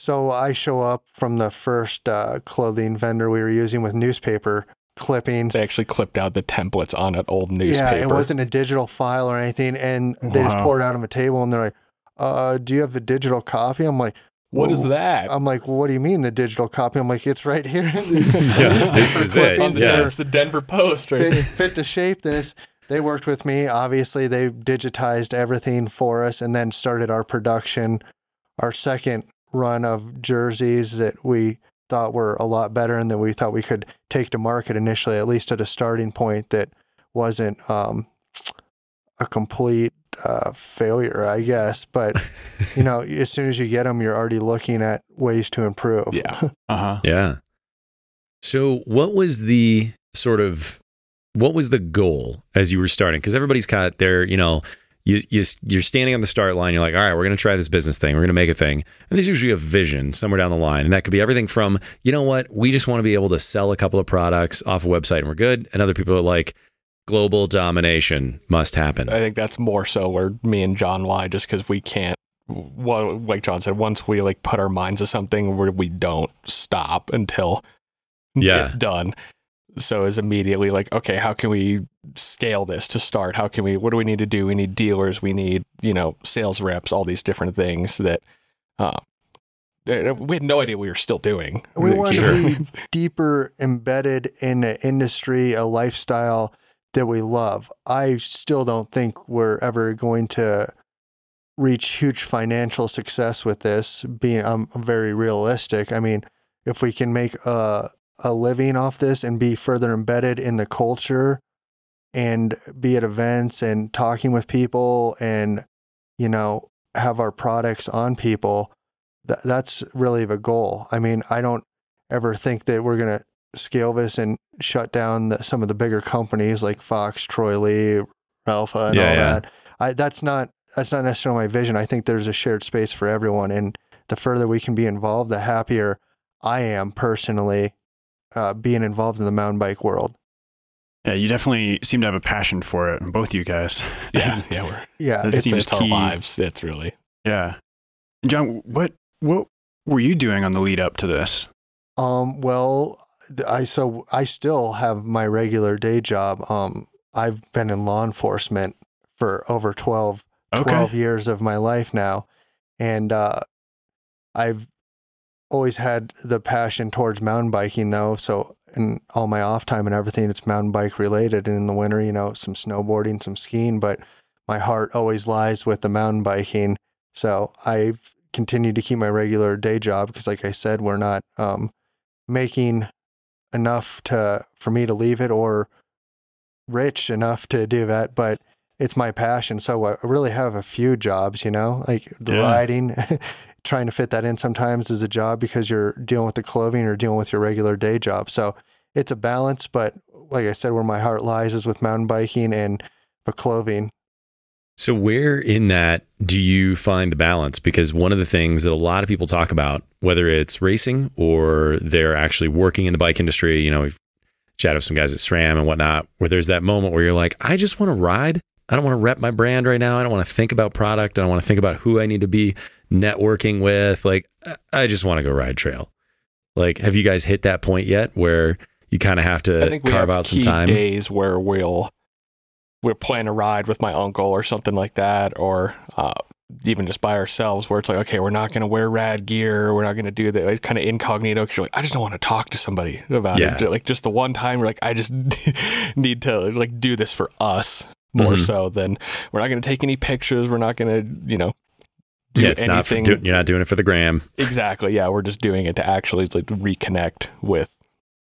So I show up from the first uh, clothing vendor we were using with newspaper clippings. they actually clipped out the templates on an old newspaper Yeah, it wasn't a digital file or anything. And they just poured it out on the table and they're like, uh, do you have a digital copy? I'm like, what is that I'm like, what do you mean the digital copy? I'm like, it's right here. Yeah, this is it. on the, Yeah. it's the denver post right fit, fit to shape this. They worked with me. Obviously, they digitized everything for us and then started our production, our second run of jerseys that we thought were a lot better and that we thought we could take to market initially, at least at a starting point that wasn't um, a complete uh, failure, I guess. But, you know, as soon as you get them, you're already looking at ways to improve. yeah uh-huh. Yeah. So, what was the sort of what was the goal as you were starting? Because everybody's got their, you know, you, you you're standing on the start line. You're like, all right, we're going to try this business thing. We're going to make a thing, and there's usually a vision somewhere down the line, and that could be everything from, you know, what we just want to be able to sell a couple of products off a website and we're good, and other people are like, global domination must happen. I think that's more so where me and John lie, just because we can't. Well, like John said, once we like put our minds to something, we we don't stop until Yeah. it's done. So is immediately like, okay, how can we scale this to start? How can we? What do we need to do? We need dealers. We need you know sales reps. All these different things that. Uh, eh, eh, we had no idea we were still doing. We want to be deeper embedded in an industry, a lifestyle that we love. I still don't think we're ever going to reach huge financial success with this. Being, I'm very realistic. I mean, if we can make a a living off this and be further embedded in the culture, and be at events and talking with people, and you know, have our products on people that that's really the goal. I mean, I don't ever think that we're going to scale this and shut down the, some of the bigger companies like Fox, Troy Lee, Alpha, and Yeah, all yeah. that. I that's not that's not necessarily my vision. I think there's a shared space for everyone, and the further we can be involved, the happier I am personally uh, being involved in the mountain bike world. Yeah, you definitely seem to have a passion for it, both you guys. yeah, yeah, we're Yeah, That it's, it's, seems it's our key. lives. It's really yeah. John, what what were you doing on the lead up to this? Um, well, I so I still have my regular day job. Um, I've been in law enforcement for over 12, Okay. 12 years of my life now. And uh, I've always had the passion towards mountain biking, though. So, in all my off time and everything, it's mountain bike related. And in the winter, you know, some snowboarding, some skiing, but my heart always lies with the mountain biking. So, I've continue to keep my regular day job because, like I said, we're not um, making enough to for me to leave it or rich enough to do that. But it's my passion, so I really have a few jobs. You know, like the Yeah. riding. Trying to fit that in sometimes is a job because you're dealing with the clothing or dealing with your regular day job. So it's a balance, but like I said, where my heart lies is with mountain biking and the clothing. So, where in that do you find the balance? Because one of the things that a lot of people talk about, whether it's racing or they're actually working in the bike industry, you know, we've chatted with some guys at SRAM and whatnot, where there's that moment where you're like, I just want to ride. I don't want to rep my brand right now. I don't want to think about product. I don't want to think about who I need to be networking with. Like, I- just want to go ride trail. Like, have you guys hit that point yet where you kind of have to carve have out some time? days where we'll we'll plan a ride with my uncle or something like that, or uh, even just by ourselves, where it's like, okay, we're not going to wear rad gear, we're not going to do that. It's kind of incognito because you're like, I just don't want to talk to somebody about Yeah. it. Like just the one time, you're like, I just need to like do this for us more Mhm. so than we're not going to take any pictures. We're not going to, you know. Do yeah, it's not for, anything do, you're not doing it for the gram. Exactly. Yeah, we're just doing it to actually like reconnect with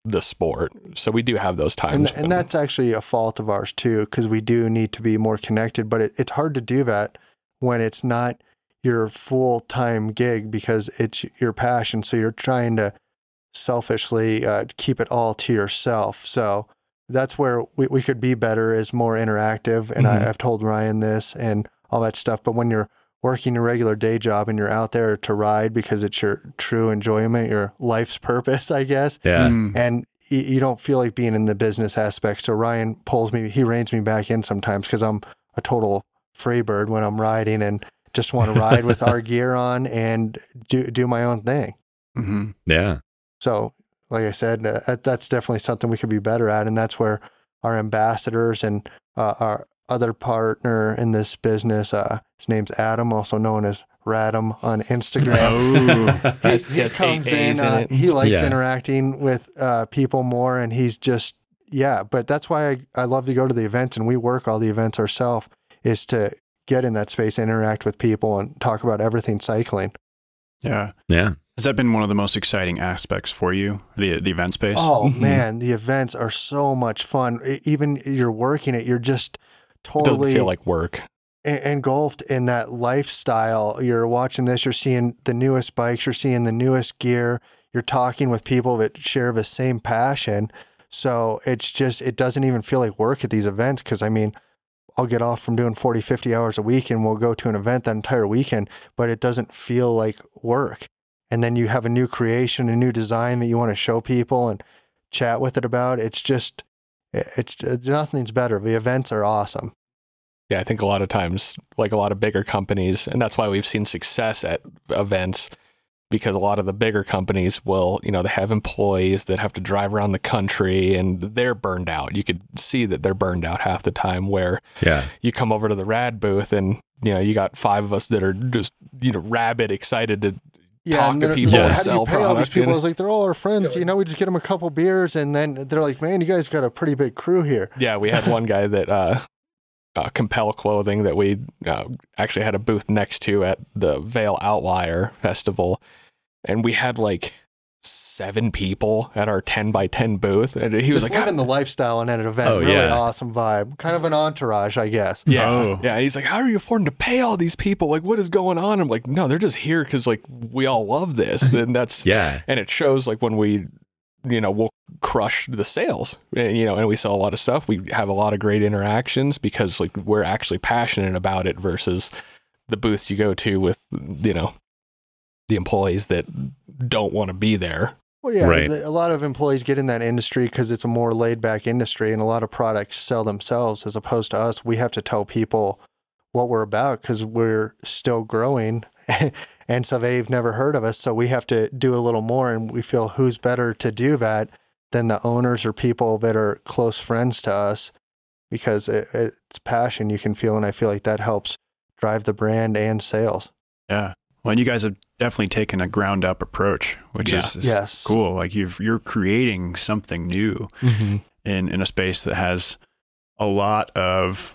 the sport. So we do have those times. and, when- and that's actually a fault of ours too because we do need to be more connected but it, it's hard to do that when it's not your full-time gig because it's your passion so you're trying to selfishly uh, keep it all to yourself so that's where we, we could be better is more interactive and Mhm. I, i've told ryan this and all that stuff but when you're working your regular day job and you're out there to ride because it's your true enjoyment your life's purpose i guess Yeah. Mm. and y- you don't feel like being in the business aspect. So Ryan pulls me, he reins me back in sometimes because I'm a total free bird when I'm riding and just want to ride with our gear on and do do my own thing. Mhm. Yeah. So, like I said, uh, that- that's definitely something we could be better at, and that's where our ambassadors and uh, our other partner in this business, uh, his name's Adam, also known as Radam on Instagram. Oh. he, he he comes in. A's in uh, he likes Yeah. interacting with uh, people more, and he's just yeah. But that's why I, I love to go to the events, and we work all the events ourselves. Is to get in that space, interact with people, and talk about everything cycling. Yeah. Yeah. Has that been one of the most exciting aspects for you, the the event space? Oh Mhm. man, the events are so much fun. Even you're working it, you're just it doesn't totally feel like work. engulfed in that lifestyle. You're watching this, you're seeing the newest bikes, you're seeing the newest gear, you're talking with people that share the same passion. So it's just, it doesn't even feel like work at these events because I mean, I'll get off from doing 40, 50 hours a week and we'll go to an event that entire weekend, but it doesn't feel like work. And then you have a new creation, a new design that you want to show people and chat with it about. It's just, it's, it's nothing's better. The events are awesome. Yeah, I think a lot of times, like a lot of bigger companies, and that's why we've seen success at events because a lot of the bigger companies will, you know, they have employees that have to drive around the country and they're burned out. You could see that they're burned out half the time where Yeah. you come over to the rad booth and, you know, you got five of us that are just, you know, rabid excited to talk and to they're- people they're and like, how do you sell pay all these people? and- I was like, they're all our friends. You know, we just get them a couple beers, and then they're like, man, you guys got a pretty big crew here. Yeah, we had one guy that uh, uh, Compel Clothing that we uh, actually had a booth next to at the Vail Outlier Festival, and we had like seven people at our ten by ten booth, and he was just like, ah. living the lifestyle and at an event. Oh, really yeah. awesome vibe. Kind of an entourage, I guess. Yeah, Oh. yeah. He's like, "How are you affording to pay all these people? Like, what is going on?" I'm like, "No, they're just here because like we all love this, and that's Yeah. and it shows like when we you know we'll crush the sales and, you know and we sell a lot of stuff we have a lot of great interactions because like we're actually passionate about it versus the booths you go to with you know the employees that don't want to be there Well, yeah, Right. a lot of employees get in that industry because it's a more laid back industry, and a lot of products sell themselves as opposed to us. We have to tell people what we're about because we're still growing. and so they've never heard of us. So we have to do a little more, and we feel who's better to do that than the owners or people that are close friends to us because it, it's passion you can feel. And I feel like that helps drive the brand and sales. Yeah. Well, and you guys have definitely taken a ground up approach, which Yeah. is, is Yes. cool. Like you've you're creating something new mm-hmm. in in a space that has a lot of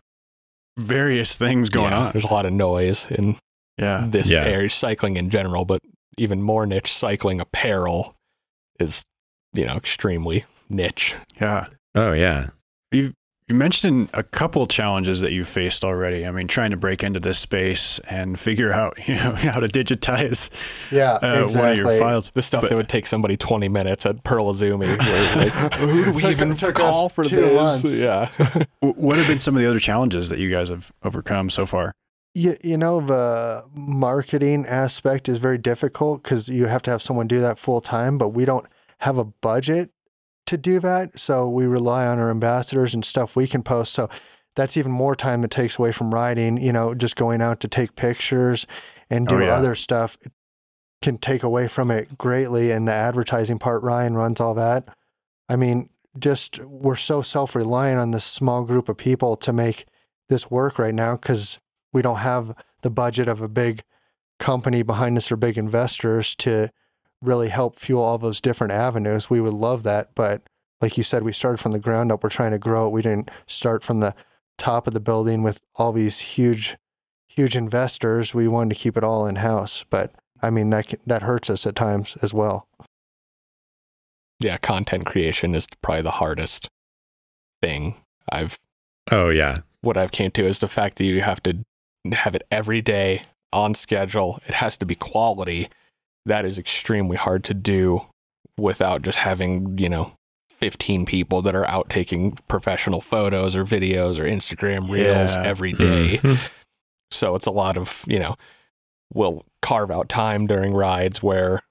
various things going on. there's a lot of noise in Yeah. this Yeah. area, cycling in general, but even more niche, cycling apparel is, you know, extremely niche. Yeah. Oh yeah. You you mentioned a couple challenges that you faced already. I mean, trying to break into this space and figure out, you know, how to digitize Yeah, uh, exactly. one of your files. The stuff But- that would take somebody 20 minutes at Pearl Izumi. where it's like, who do we Took- even took call for this? months. Yeah. What have been some of the other challenges that you guys have overcome so far? You, you know, the marketing aspect is very difficult because you have to have someone do that full time, but we don't have a budget to do that. So we rely on our ambassadors and stuff we can post. So that's even more time it takes away from writing, you know, just going out to take pictures and oh, do Oh, yeah. other stuff can take away from it greatly. And the advertising part, Ryan runs all that. I mean, just we're so self reliant on this small group of people to make this work right now because we don't have the budget of a big company behind us or big investors to really help fuel all those different avenues. We would love that, but like you said, we started from the ground up. We're trying to grow it. We didn't start from the top of the building with all these huge, huge investors. We wanted to keep it all in house, but I mean that that hurts us at times as well. Yeah. Content creation is probably the hardest thing I've Oh yeah. what I've came to is the fact that you have to have it every day on schedule. It has to be quality. That is extremely hard to do without just having, you know, 15 people that are out taking professional photos or videos or Instagram reels Yeah. every day. Mhm. So it's a lot of, you know, we'll carve out time during rides where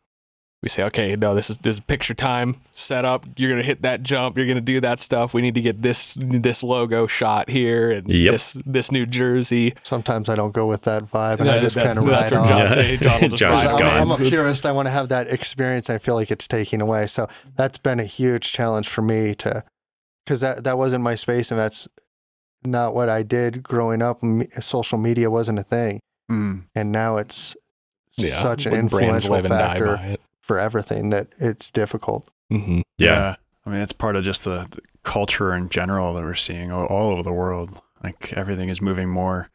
we say, okay, no, this is this is picture time. Set up. You're gonna hit that jump. You're gonna do that stuff. We need to get this this logo shot here and Yep. this this new jersey. Sometimes I don't go with that vibe, and I just kind of ride what on. John say. John will just Josh ride gone. I'm, I'm a purist. I want to have that experience. I feel like it's taking away. So that's been a huge challenge for me to, because that that wasn't my space, and that's not what I did growing up. Me, social media wasn't a thing, Mm. and now it's Yeah, such an when influential live die factor by it. For everything that it's difficult. Mhm. Yeah. I mean, it's part of just the, the culture in general that we're seeing all, all over the world. Like everything is moving more,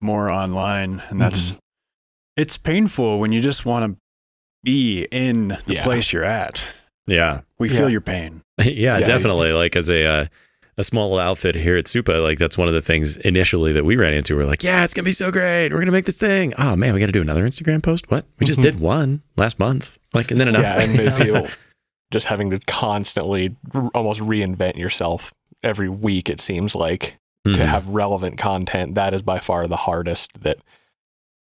more online, and that's it's painful when you just want to be in the Yeah. place you're at. Yeah. We Yeah. feel your pain. yeah, Yeah. definitely. Like as a uh, a small outfit here at Supa, like that's one of the things initially that we ran into. We're like, yeah, it's gonna be so great. We're gonna make this thing. Oh man, we got to do another Instagram post. What? We just Mhm. did one last month. Like, and then enough. Yeah, and they feel just having to constantly r- almost reinvent yourself every week. It seems like to Mhm. have relevant content. That is by far the hardest. That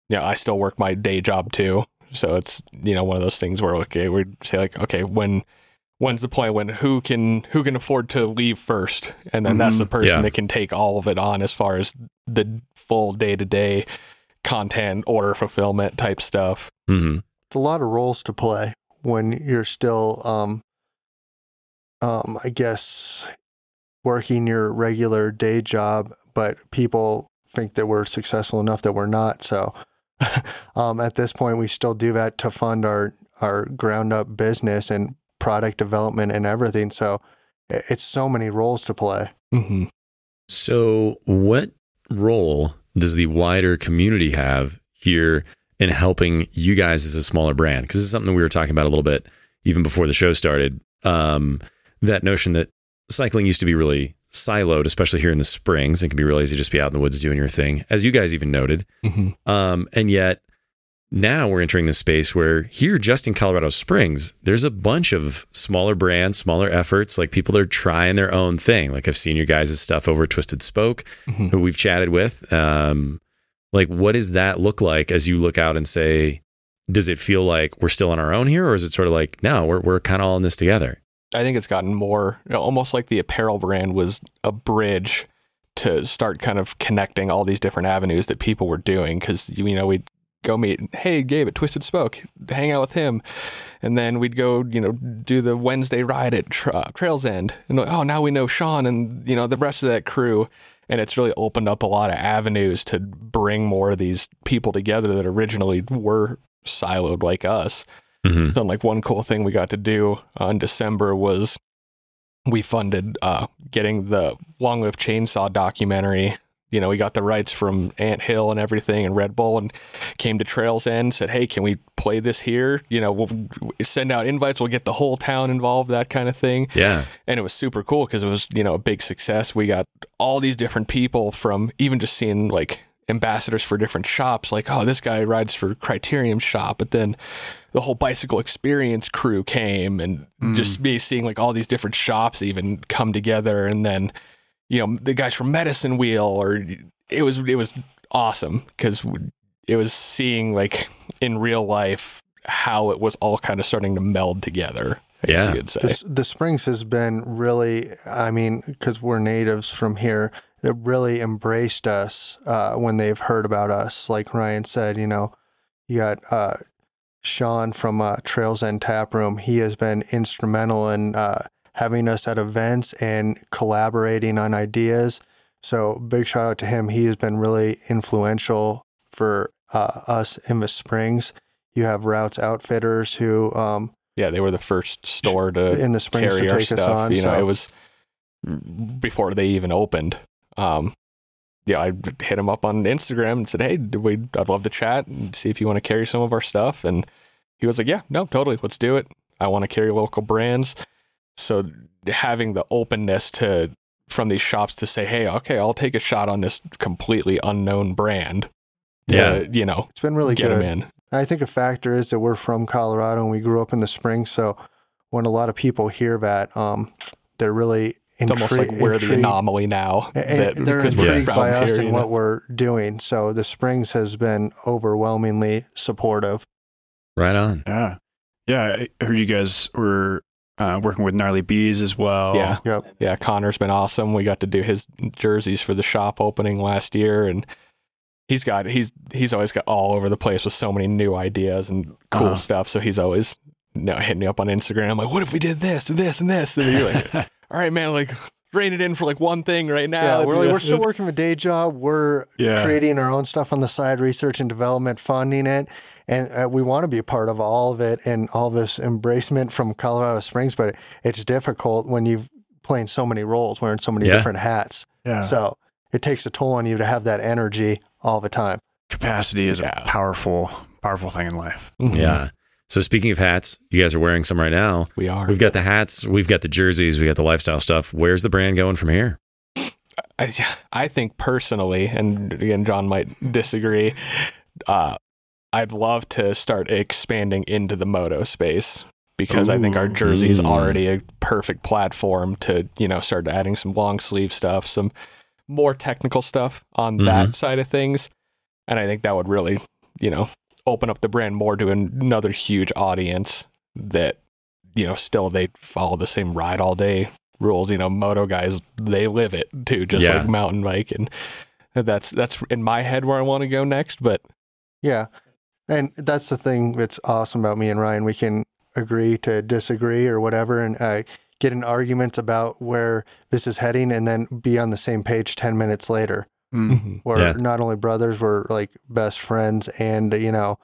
you know, I still work my day job too, so it's you know one of those things where okay, we say like okay, when when's the point when who can who can afford to leave first, and then that's the person Yeah. that can take all of it on as far as the full day to day content, order fulfillment type stuff. Mhm. It's a lot of roles to play when you're still, um, um, I guess, working your regular day job, but people think that we're successful enough that we're not. So, um, at this point, we still do that to fund our our ground up business and product development and everything. So, it's so many roles to play. Mm-hmm. So, what role does the wider community have here in helping you guys as a smaller brand? Because this is something we were talking about a little bit even before the show started. Um, that notion that cycling used to be really siloed, especially here in the springs. It can be really easy to just be out in the woods doing your thing, as you guys even noted. Mm-hmm. Um, and yet now we're entering this space where here, just in Colorado Springs, there's a bunch of smaller brands, smaller efforts, like people that are trying their own thing. Like I've seen your guys' stuff over Twisted Spoke, Mm-hmm. who we've chatted with. Um, like, what does that look like as you look out and say, does it feel like we're still on our own here, or is it sort of like, no, we're we're kind of all in this together? I think it's gotten more you know, almost like the apparel brand was a bridge to start kind of connecting all these different avenues that people were doing because you know we'd go meet hey Gabe at Twisted Spoke hang out with him. And then we'd go you know do the Wednesday ride at tra- Trails End. And like, oh now we know Sean and you know the rest of that crew. And it's really opened up a lot of avenues to bring more of these people together that originally were siloed like us. Mm-hmm. done like one cool thing we got to do on December was we funded uh, getting the Long Live Chainsaw documentary you know, we got the rights from Anthill and everything and Red Bull and came to Trails End, said, Hey, can we play this here? You know, we'll send out invites, we'll get the whole town involved, that kind of thing. Yeah. And it was super cool because it was, you know, a big success. We got all these different people from even just seeing like ambassadors for different shops, like, oh, this guy rides for Criterium shop, but then the whole bicycle experience crew came and Mm. just me seeing like all these different shops even come together and then you know the guys from medicine wheel or it was it was awesome because it was seeing like in real life how it was all kind of starting to meld together I Yeah. you could say. The, the Springs has been really, I mean, because we're natives from here, it really embraced us uh, when they've heard about us. Like Ryan said, you know, you got uh, Sean from uh, Trails End Tap Room. He has been instrumental in uh, having us at events and collaborating on ideas. So big shout out to him. He has been really influential for uh, us in the Springs. You have Routes Outfitters who um, yeah, they were the first store to in the Springs carry to our take us stuff. on. you know, so- it was before they even opened. Um, yeah, I hit him up on Instagram and said, "Hey, do we? I'd love to chat and see if you want to carry some of our stuff." And he was like, "Yeah, no, totally, let's do it. I want to carry local brands." So having the openness to from these shops to say, "Hey, okay, I'll take a shot on this completely unknown brand." to, Yeah. you know, It's been really get good. them in. I think a factor is that we're from Colorado and we grew up in the Springs. So when a lot of people hear that, um, they're really It's almost like intri- we're the anomaly now. and that- they're because we're intrigued from by us here, and you know. what we're doing. So the Springs has been overwhelmingly supportive. Right on. Yeah. Yeah. I heard you guys were uh, working with Gnarly Bees as well. Yeah. Yep. yeah, Connor's been awesome. We got to do his jerseys for the shop opening last year, and he's got he's he's always got all over the place with so many new ideas and cool Uh-huh. stuff. So he's always you know, hitting me up on Instagram like, "What if we did this and this and this?" And you're like, "All right, man, like rein it in for like one thing right now." Yeah, we're, like, we're still working a day job. We're Yeah. creating our own stuff on the side, research and development, funding it. And uh, we want to be a part of all of it and all this embracement from Colorado Springs. But it's difficult when you've playing so many roles, wearing so many Yeah. different hats. Yeah. So it takes a toll on you to have that energy all the time. Capacity is Yeah. a powerful, powerful thing in life. Mhm. Yeah. So speaking of hats, you guys are wearing some right now. we are. We've got the hats, we've got the jerseys, we got the lifestyle stuff. Where's the brand going from here? I, I think personally, and again, John might disagree. Uh, I'd love to start expanding into the moto space because I think our jersey is Mm. already a perfect platform to you know start adding some long sleeve stuff, some more technical stuff on that side of things, and I think that would really you know open up the brand more to another huge audience that you know still they follow the same ride all day rules. You know, moto guys they live it too, just Yeah. like mountain bike, and that's that's in my head where I want to go next. But Yeah. And that's the thing that's awesome about me and Ryan. We can agree to disagree or whatever and uh, get in arguments about where this is heading and then be on the same page 10 minutes later. Mm. We're Yeah. not only brothers, we're like best friends and, you know,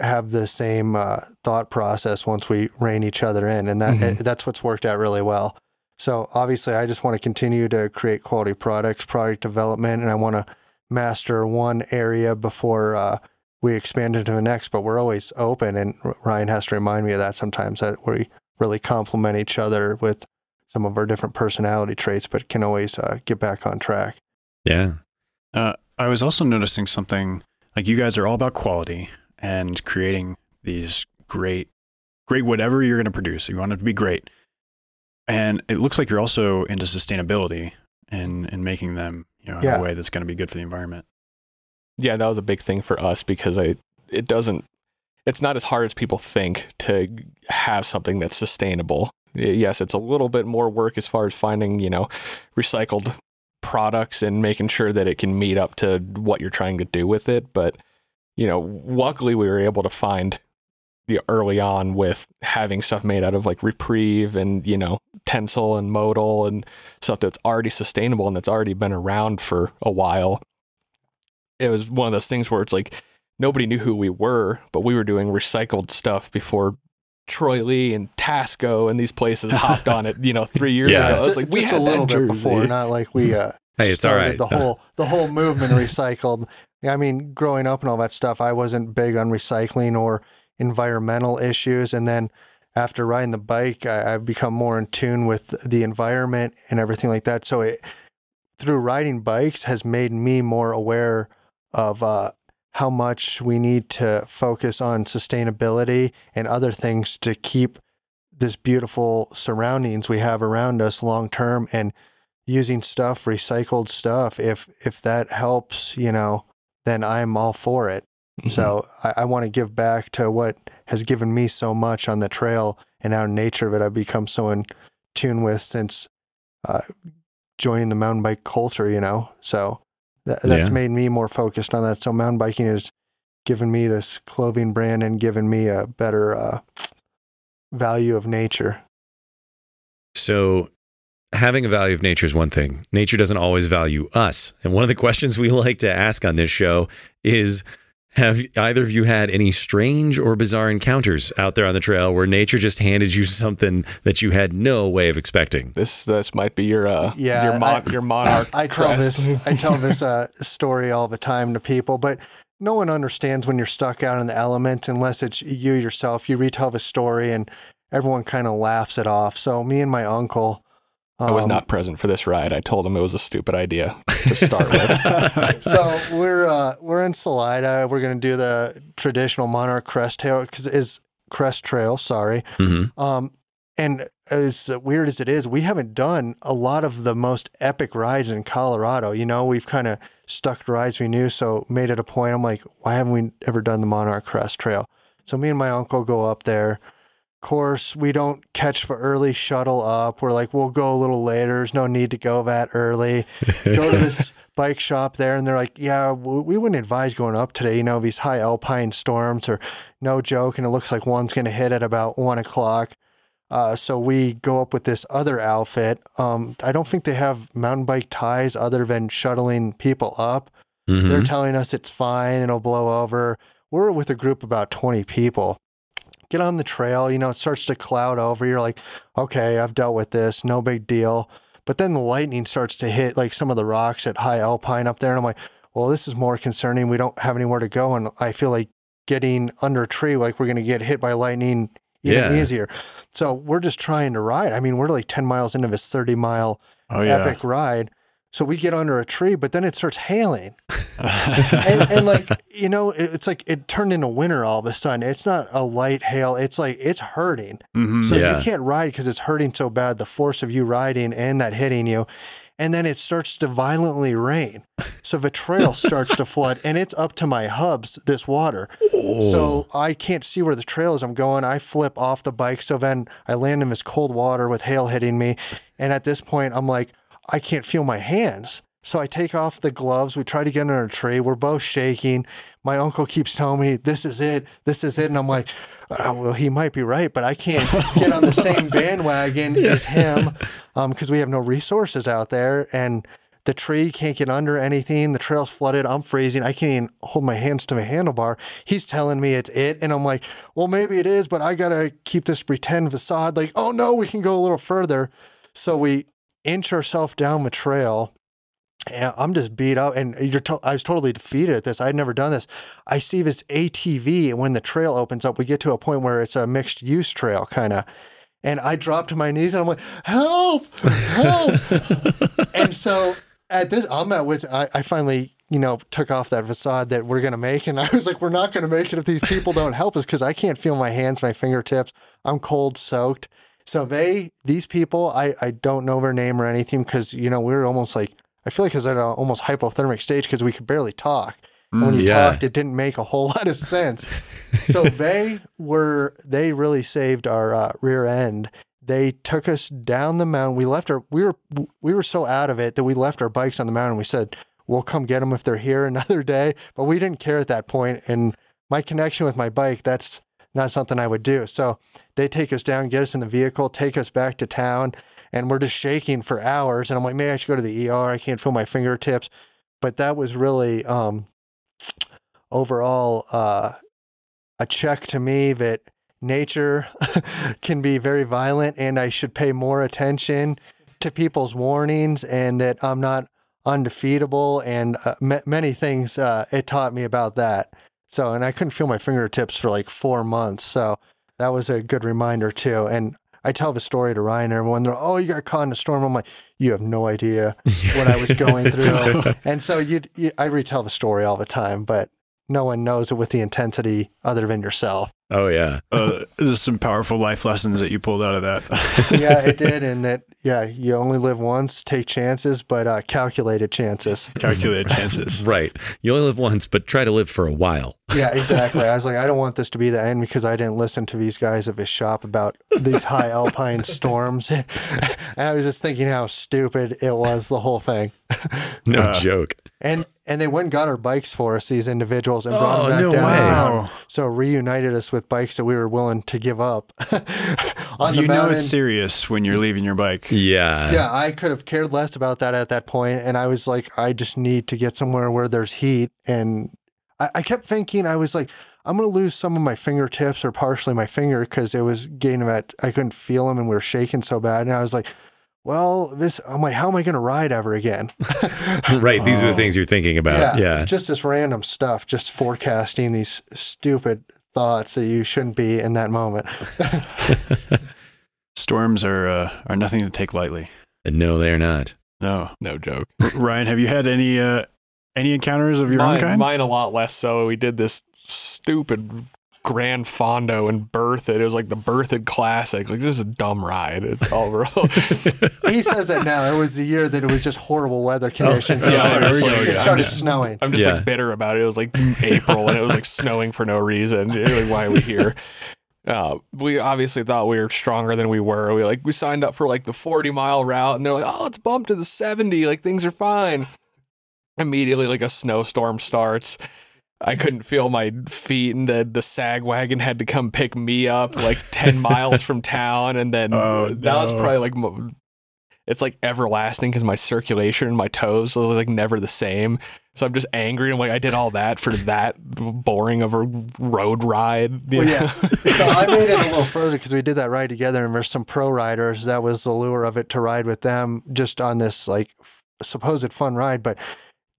have the same uh, thought process once we rein each other in. And that Mhm. that's what's worked out really well. So obviously, I just want to continue to create quality products, product development, and I want to master one area before uh, we expand into the next. But we're always open, and Ryan has to remind me of that sometimes that we really complement each other with some of our different personality traits, but can always uh, get back on track. Yeah. Uh, I was also noticing something like you guys are all about quality and creating these great, great whatever you're going to produce. You want it to be great, and it looks like you're also into sustainability and and making them you know in Yeah. a way that's going to be good for the environment. Yeah, that was a big thing for us because I it doesn't it's not as hard as people think to have something that's sustainable. Yes, it's a little bit more work as far as finding, you know, recycled products and making sure that it can meet up to what you're trying to do with it, but you know, luckily we were able to find know, early on with having stuff made out of like Repreve and you know Tencel and modal and stuff that's already sustainable and that's already been around for a while it was one of those things where it's like nobody knew who we were, but we were doing recycled stuff before Troy Lee and Tasco and these places hopped on it, you know, three years Yeah. ago. I was Just- like, we just had a little that bit before, not like we uh, Hey, it's all started right. The whole the whole movement recycled. I mean, growing up and all that stuff, I wasn't big on recycling or environmental issues. And then after riding the bike, I, I've become more in tune with the environment and everything like that. So it through riding bikes has made me more aware of uh, how much we need to focus on sustainability and other things to keep this beautiful surroundings we have around us long term and using stuff recycled stuff if if that helps you know then i'm all for it Mm-hmm. so i, I want to give back to what has given me so much on the trail and our nature of it i've become so in tune with since uh, joining the mountain bike culture you know so that, that's Yeah. made me more focused on that so mountain biking has given me this clothing brand and given me a better uh, value of nature So, having a value of nature is one thing. Nature doesn't always value us. And one of the questions we like to ask on this show is Have either of you had any strange or bizarre encounters out there on the trail where nature just handed you something that you had no way of expecting? This this might be your uh Yeah, your mon- I- your monarch. I tell this I tell this uh, story all the time to people, but no one understands when you're stuck out in the element unless it's you yourself. You retell the story and everyone kind of laughs it off. So me and my uncle, I was um, not present for this ride. I told him it was a stupid idea to start with. so we're uh, we're in Salida. We're gonna do the traditional Monarch Crest Trail because is Crest Trail. Sorry. hmm Um, and as weird as it is, we haven't done a lot of the most epic rides in Colorado. You know, we've kind of stuck to rides we knew, so made it a point. I'm like, why haven't we ever done the Monarch Crest Trail? So me and my uncle go up there. Course, we don't catch the early shuttle up. We're like, we'll go a little later. There's no need to go that early. Go to this bike shop there, and they're like, yeah, we wouldn't advise going up today. You know, these high alpine storms are no joke, and it looks like one's going to hit at about one o'clock. Uh, so we go up with this other outfit. Um, I don't think they have mountain bike ties other than shuttling people up. hmm They're telling us it's fine, it'll blow over. We're with a group of about 20 people. Get on the trail, you know, it starts to cloud over. You're like, okay, I've dealt with this, no big deal. But then the lightning starts to hit like some of the rocks at high alpine up there. And I'm like, well, this is more concerning. We don't have anywhere to go. And I feel like getting under a tree, like we're going to get hit by lightning even Yeah. easier. So we're just trying to ride. I mean, we're like 10 miles into this 30 mile Oh yeah. epic ride. So we get under a tree, but then it starts hailing. and, and like, you know, it, it's like it turned into winter all of a sudden. It's not a light hail. It's like it's hurting. Mhm. So Yeah. you can't ride because it's hurting so bad, the force of you riding and that hitting you. And then it starts to violently rain. So the trail starts to flood and it's up to my hubs, this water. So I can't see where the trail is I'm going. I flip off the bike. So then I land in this cold water with hail hitting me. And at this point, I'm like, I can't feel my hands. So I take off the gloves. We try to get under a tree. We're both shaking. My uncle keeps telling me, This is it. This is it. And I'm like, "Uh, Well, he might be right, but I can't get on the same bandwagon as him because we have no resources out there. And the tree can't get under anything. The trail's flooded. I'm freezing. I can't even hold my hands to my handlebar. He's telling me it's it. And I'm like, well, maybe it is, but I got to keep this pretend facade. Like, oh no, we can go a little further. So we inch ourselves down the trail. And I'm just beat up, and you're to- I was totally defeated at this. I'd never done this. I see this ATV, and when the trail opens up, we get to a point where it's a mixed use trail, kind of. And I drop to my knees, and I'm like, "Help! Help!" and so at this, I'm at which I, I finally, you know, took off that facade that we're gonna make, and I was like, "We're not gonna make it if these people don't help us," because I can't feel my hands, my fingertips. I'm cold soaked. So they, these people, I, I don't know their name or anything because you know we were almost like I feel like it was at an almost hypothermic stage because we could barely talk. When you yeah. talked, it didn't make a whole lot of sense. so they were they really saved our uh, rear end. They took us down the mountain. We left our we were we were so out of it that we left our bikes on the mountain. We said we'll come get them if they're here another day, but we didn't care at that point. And my connection with my bike that's not something I would do. So they take us down, get us in the vehicle, take us back to town, and we're just shaking for hours. And I'm like, maybe I should go to the ER. I can't feel my fingertips. But that was really um, overall uh, a check to me that nature can be very violent and I should pay more attention to people's warnings and that I'm not undefeatable and uh, ma- many things uh, it taught me about that. So, and I couldn't feel my fingertips for like four months. So that was a good reminder too. And I tell the story to Ryan and everyone. They're, oh, you got caught in a storm. I'm like, you have no idea what I was going through. and so you, you, I retell the story all the time, but no one knows it with the intensity other than yourself. Oh yeah. Uh, there's some powerful life lessons that you pulled out of that. yeah, it did, and that yeah, you only live once. Take chances, but uh, calculated chances. Calculated chances. Right. You only live once, but try to live for a while. Yeah, exactly. I was like, I don't want this to be the end because I didn't listen to these guys at his shop about these high alpine storms, and I was just thinking how stupid it was the whole thing. No Uh, joke. And and they went and got our bikes for us, these individuals, and brought Oh, them back no down. way. Wow. So reunited us with bikes that we were willing to give up on you the know it's serious when you're leaving your bike. Yeah. yeah, I could have cared less about that at that point, and I was like, I just need to get somewhere where there's heat. And I, I kept thinking, I was like, I'm gonna lose some of my fingertips or partially my finger because it was getting that I couldn't feel them and we were shaking so bad. And I was like, well, this I'm like, how am I gonna ride ever again? Right. These are the Oh. things you're thinking about. Yeah. just this random stuff, just forecasting these stupid thoughts that you shouldn't be in that moment. Storms are uh, are nothing to take lightly. No, they're not. No. No joke. Ryan, have you had any uh, any encounters of your own kind? mine a lot less so. We did this stupid Gran Fondo and Berthoud. It was like the Berthoud Classic. Like just a dumb ride. It's all real. he says it now. It was the year that it was just horrible weather conditions. Oh, yeah, it, there started- go. it started I'm just- snowing. I'm just Yeah. like bitter about it. It was like April and it was like snowing for no reason. You're like, why are we here? Uh, we obviously thought we were stronger than we were. We like we signed up for like the 40 mile route, and they're like, "Oh, it's bumped to the 70. Like things are fine." Immediately, like a snowstorm starts. I couldn't feel my feet, and the the sag wagon had to come pick me up like 10 miles from town, and then Oh, that was probably like. mo- It's like everlasting because my circulation in my toes was like never the same. So I'm just angry. I'm like, I did all that for that boring of a road ride. you Well, yeah. so I made it a little further because we did that ride together, and there's some pro riders. That was the lure of it to ride with them, just on this like f- supposed fun ride. But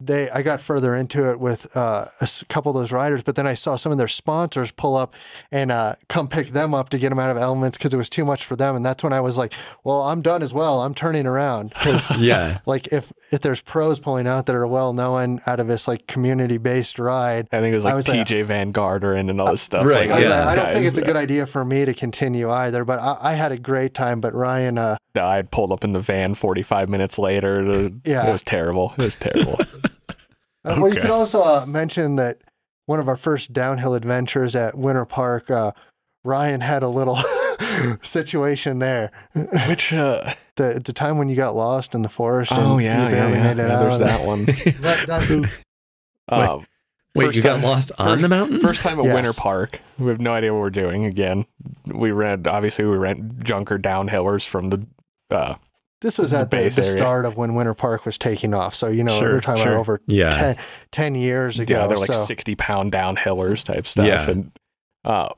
they, I got further into it with uh, a s- couple of those riders, but then I saw some of their sponsors pull up and uh, come pick them up to get them out of elements because it was too much for them. And that's when I was like, well, I'm done as well. I'm turning around because yeah. like if if there's pros pulling out that are well known out of this like community based ride. I think it was like was like- Tejay Van Garderen and all this stuff. right, Like, I, Yeah. like, I don't think it's a good idea for me to continue either, but I, I had a great time. But Ryan, uh, I had pulled up in the van 45 minutes later. to- Yeah. It was terrible. It was terrible. uh, well, you Okay. could also uh, mention that one of our first downhill adventures at Winter Park, uh, Ryan had a little situation there. Which, uh, The the time when you got lost in the forest and oh, yeah. you barely yeah, yeah. made it Yeah, out. There's that one. That- that- Um, Wait, First you got lost on first- the mountain? First time at Yes. Winter Park. We have no idea what we're doing again. We rent, obviously, we rent junker downhillers from the, uh, this was at the, base the start of when Winter Park was taking off. So, you know, Sure, we're talking sure. about over yeah. 10, 10 years ago. yeah, they're like so. 60 pound downhillers type stuff. Yeah. And, uh,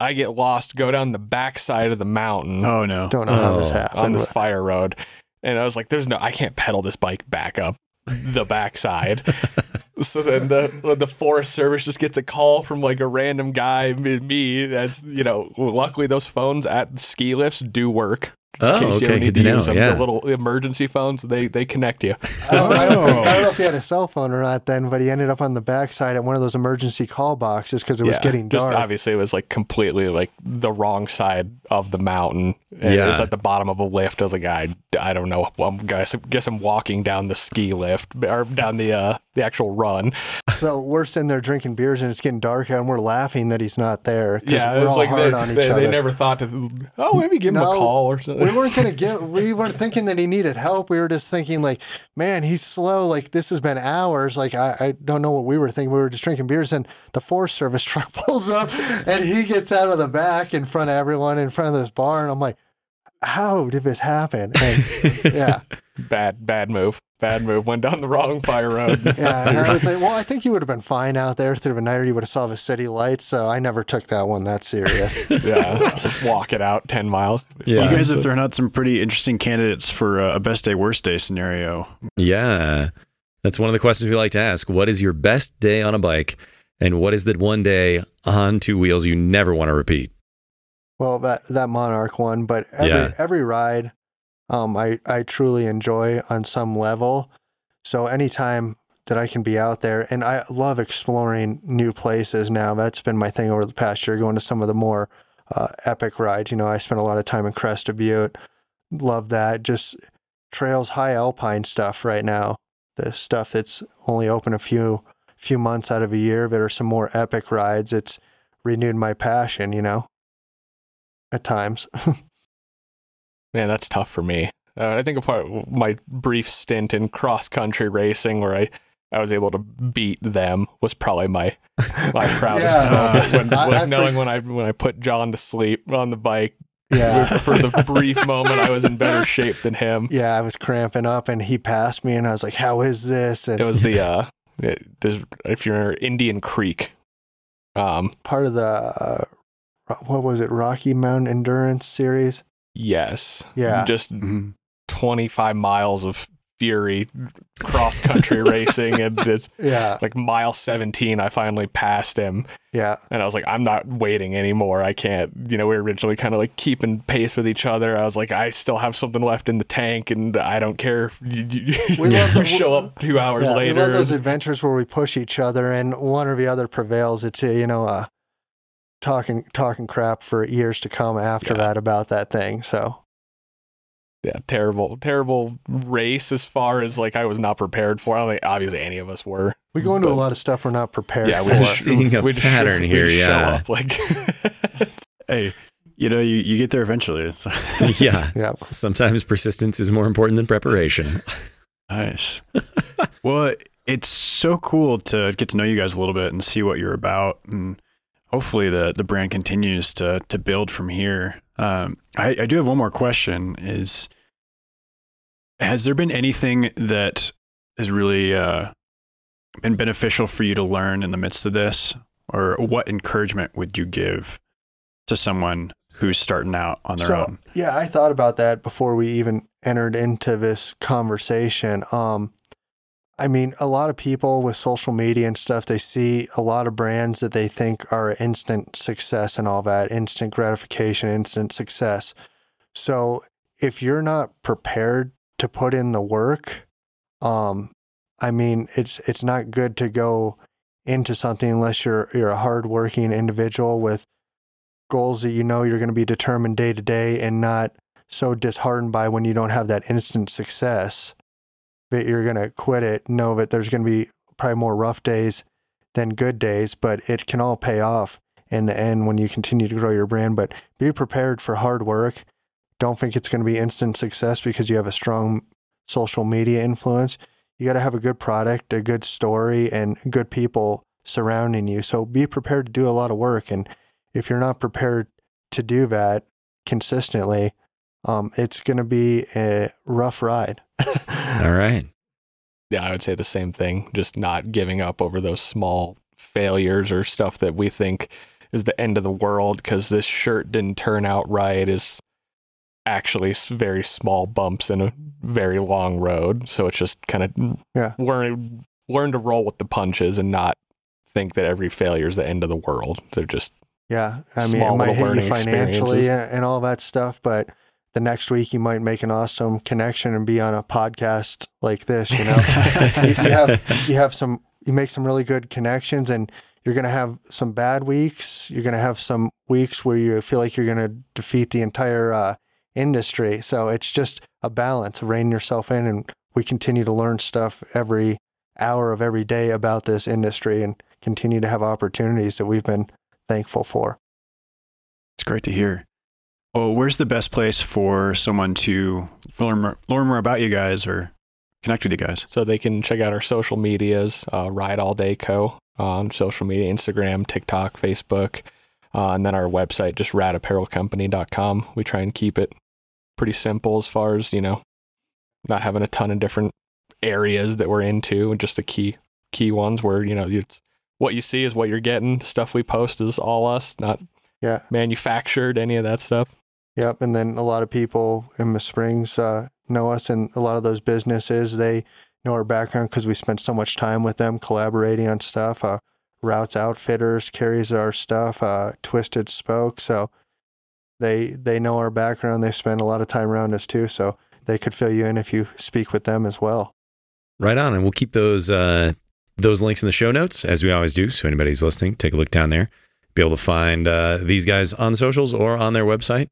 I get lost, go down the backside of the mountain. Oh no. Don't know how this Oh, happened. on this fire road. And I was like, there's no, I can't pedal this bike back up the backside. so then the the Forest Service just gets a call from like a random guy, me, me that's, you know, luckily those phones at ski lifts do work. In Oh, case you okay. ever need Good to know. use them. Yeah. The little emergency phones, they they connect you. I don't, I, don't Oh. I don't know if he had a cell phone or not then, but he ended up on the backside at one of those emergency call boxes because it was Yeah, getting just dark. obviously it was like completely like the wrong side of the mountain. And it was at the bottom of a lift. I was like, I, I don't know. Well, I'm guess guess I'm walking down the ski lift or down the uh the actual run. so we're sitting there drinking beers and it's getting dark and we're laughing that he's not there. Yeah, we're it was all like hard they, on each they, other. they never thought to. Oh, maybe give him No, a call or something. we weren't gonna get. We weren't thinking that he needed help. We were just thinking like, man, he's slow. Like this has been hours. Like I, I don't know what we were thinking. We were just drinking beers, and the Forest Service truck pulls up, and he gets out of the back in front of everyone in front of this bar, and I'm like, how did this happen? And yeah, bad bad move. Bad move. Went down the wrong fire road. Yeah, and I was like, well, I think you would have been fine out there through the night, or you would have saw the city lights. So I never took that one that serious. yeah, just walk it out ten miles. Yeah. You guys have thrown out some pretty interesting candidates for uh, a best day, worst day scenario. Yeah. That's one of the questions we like to ask. What is your best day on a bike? And what is that one day on two wheels you never want to repeat? well, that that Monarch one, but every Yeah. every ride, um, I I truly enjoy on some level. So anytime that I can be out there, and I love exploring new places. Now that's been my thing over the past year, going to some of the more uh, epic rides. You know, I spent a lot of time in Crested Butte. Love that. Just trails, high alpine stuff right now. The stuff that's only open a few few months out of a year that are some more epic rides. It's renewed my passion. You know, at times. Man, that's tough for me. Uh, I think part my brief stint in cross country racing where I, I was able to beat them was probably my my proudest Yeah. moment when, I- when I knowing when I when I put John to sleep on the bike yeah. for the brief moment I was in better shape than him. Yeah, I was cramping up and he passed me and I was like, How is this? And It was the uh, it, if you're Indian Creek, um, part of the uh, what was it, Rocky Mountain Endurance series? Yes, Yeah. just Mhm. 25 miles of fury cross country racing and it's Yeah. like mile 17 i finally passed him Yeah. and i was like i'm not waiting anymore i can't you know we were originally kind of like keeping pace with each other i was like i still have something left in the tank and i don't care you, you, We you love the- show up two hours yeah, later We love those adventures where we push each other and one or the other prevails. It's, uh, you know, uh, talking talking crap for years to come after Yeah. that about that thing. So, yeah terrible terrible race as far as like i was not prepared for i don't think obviously any of us were we go into But- a lot of stuff we're not prepared yeah for. we just Seeing a we just pattern we here, just show yeah. up, like Hey, you know, you, you get there eventually. It's yeah. yeah. Sometimes persistence is more important than preparation. nice. well, it's so cool to get to know you guys a little bit and see what you're about, and hopefully the the brand continues to to build from here. Um, I, I do have one more question: Is has there been anything that has really uh, been beneficial for you to learn in the midst of this, or what encouragement would you give to someone who's starting out on their So, own? Yeah, I thought about that before we even entered into this conversation. Um, I mean, a lot of people with social media and stuff, they see a lot of brands that they think are instant success and all that, instant gratification, instant success. So if you're not prepared to put in the work, um, I mean, it's it's not good to go into something unless you're you're a hardworking individual with goals that you know you're going to be determined day to day and not so disheartened by when you don't have that instant success that you're going to quit it. Know that there's going to be probably more rough days than good days, but it can all pay off in the end when you continue to grow your brand. But be prepared for hard work. Don't think it's going to be instant success because you have a strong social media influence. You got to have a good product, a good story, and good people surrounding you. So be prepared to do a lot of work. And if you're not prepared to do that consistently, um, it's going to be a rough ride. All right. yeah, I would say the same thing. Just not giving up over those small failures or stuff that we think is the end of the world because this shirt didn't turn out right is actually very small bumps in a very long road. So it's just kind of Yeah. learn learn to roll with the punches and not think that every failure is the end of the world. They're just Yeah, I mean, Small it might little hit you financially and, and all that stuff, but the next week you might make an awesome connection and be on a podcast like this. You know, you, you have you have some you make some really good connections, and you're gonna have some bad weeks. You're gonna have some weeks where you feel like you're gonna defeat the entire uh, industry. So it's just a balance. Rein yourself in, and we continue to learn stuff every hour of every day about this industry, and continue to have opportunities that we've been thankful for. It's great to hear. Well, where's the best place for someone to learn more, learn more about you guys or connect with you guys? so they can check out our social medias, uh, Ride All Day Co. on social media, Instagram, TikTok, Facebook, uh, and then our website, just radapparelcompany.com. We try and keep it pretty simple as far as, you know, not having a ton of different areas that we're into, and just the key key ones where you know you, what you see is what you're getting. Stuff we post is all us, not Yeah. manufactured. Any of that stuff. Yep. And then a lot of people in the Springs uh, know us, and a lot of those businesses, they know our background because we spent so much time with them collaborating on stuff. Uh, Routes Outfitters carries our stuff, uh, Twisted Spoke. So they they know our background. They spend a lot of time around us too. So they could fill you in if you speak with them as well. Right on, and we'll keep those uh, those links in the show notes as we always do. So anybody listening, take a look down there. Be able to find uh, these guys on the socials or on their website.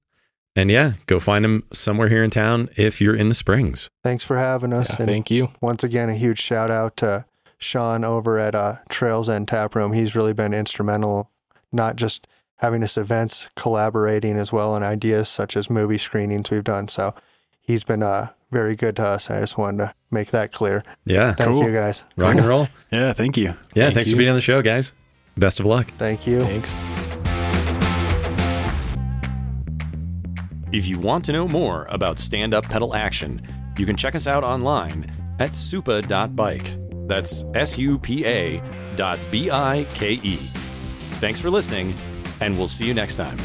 And yeah, go find them somewhere here in town if you're in the Springs. Thanks for having us. Yeah, and thank you. once again, a huge shout out to Sean over at uh, Trails End Tap Room. He's really been instrumental, not just having us events, collaborating as well on ideas such as movie screenings we've done. So he's been uh, very good to us. I just wanted to make that clear. Yeah, Thank Cool. you guys. rock and roll. Yeah, thank you. Yeah, Thank thanks you. for being on the show, guys. Best of luck. Thank you. Thanks. If you want to know more about stand up pedal action, you can check us out online at supa.bike. That's S U P A dot B I K E. Thanks for listening, and we'll see you next time.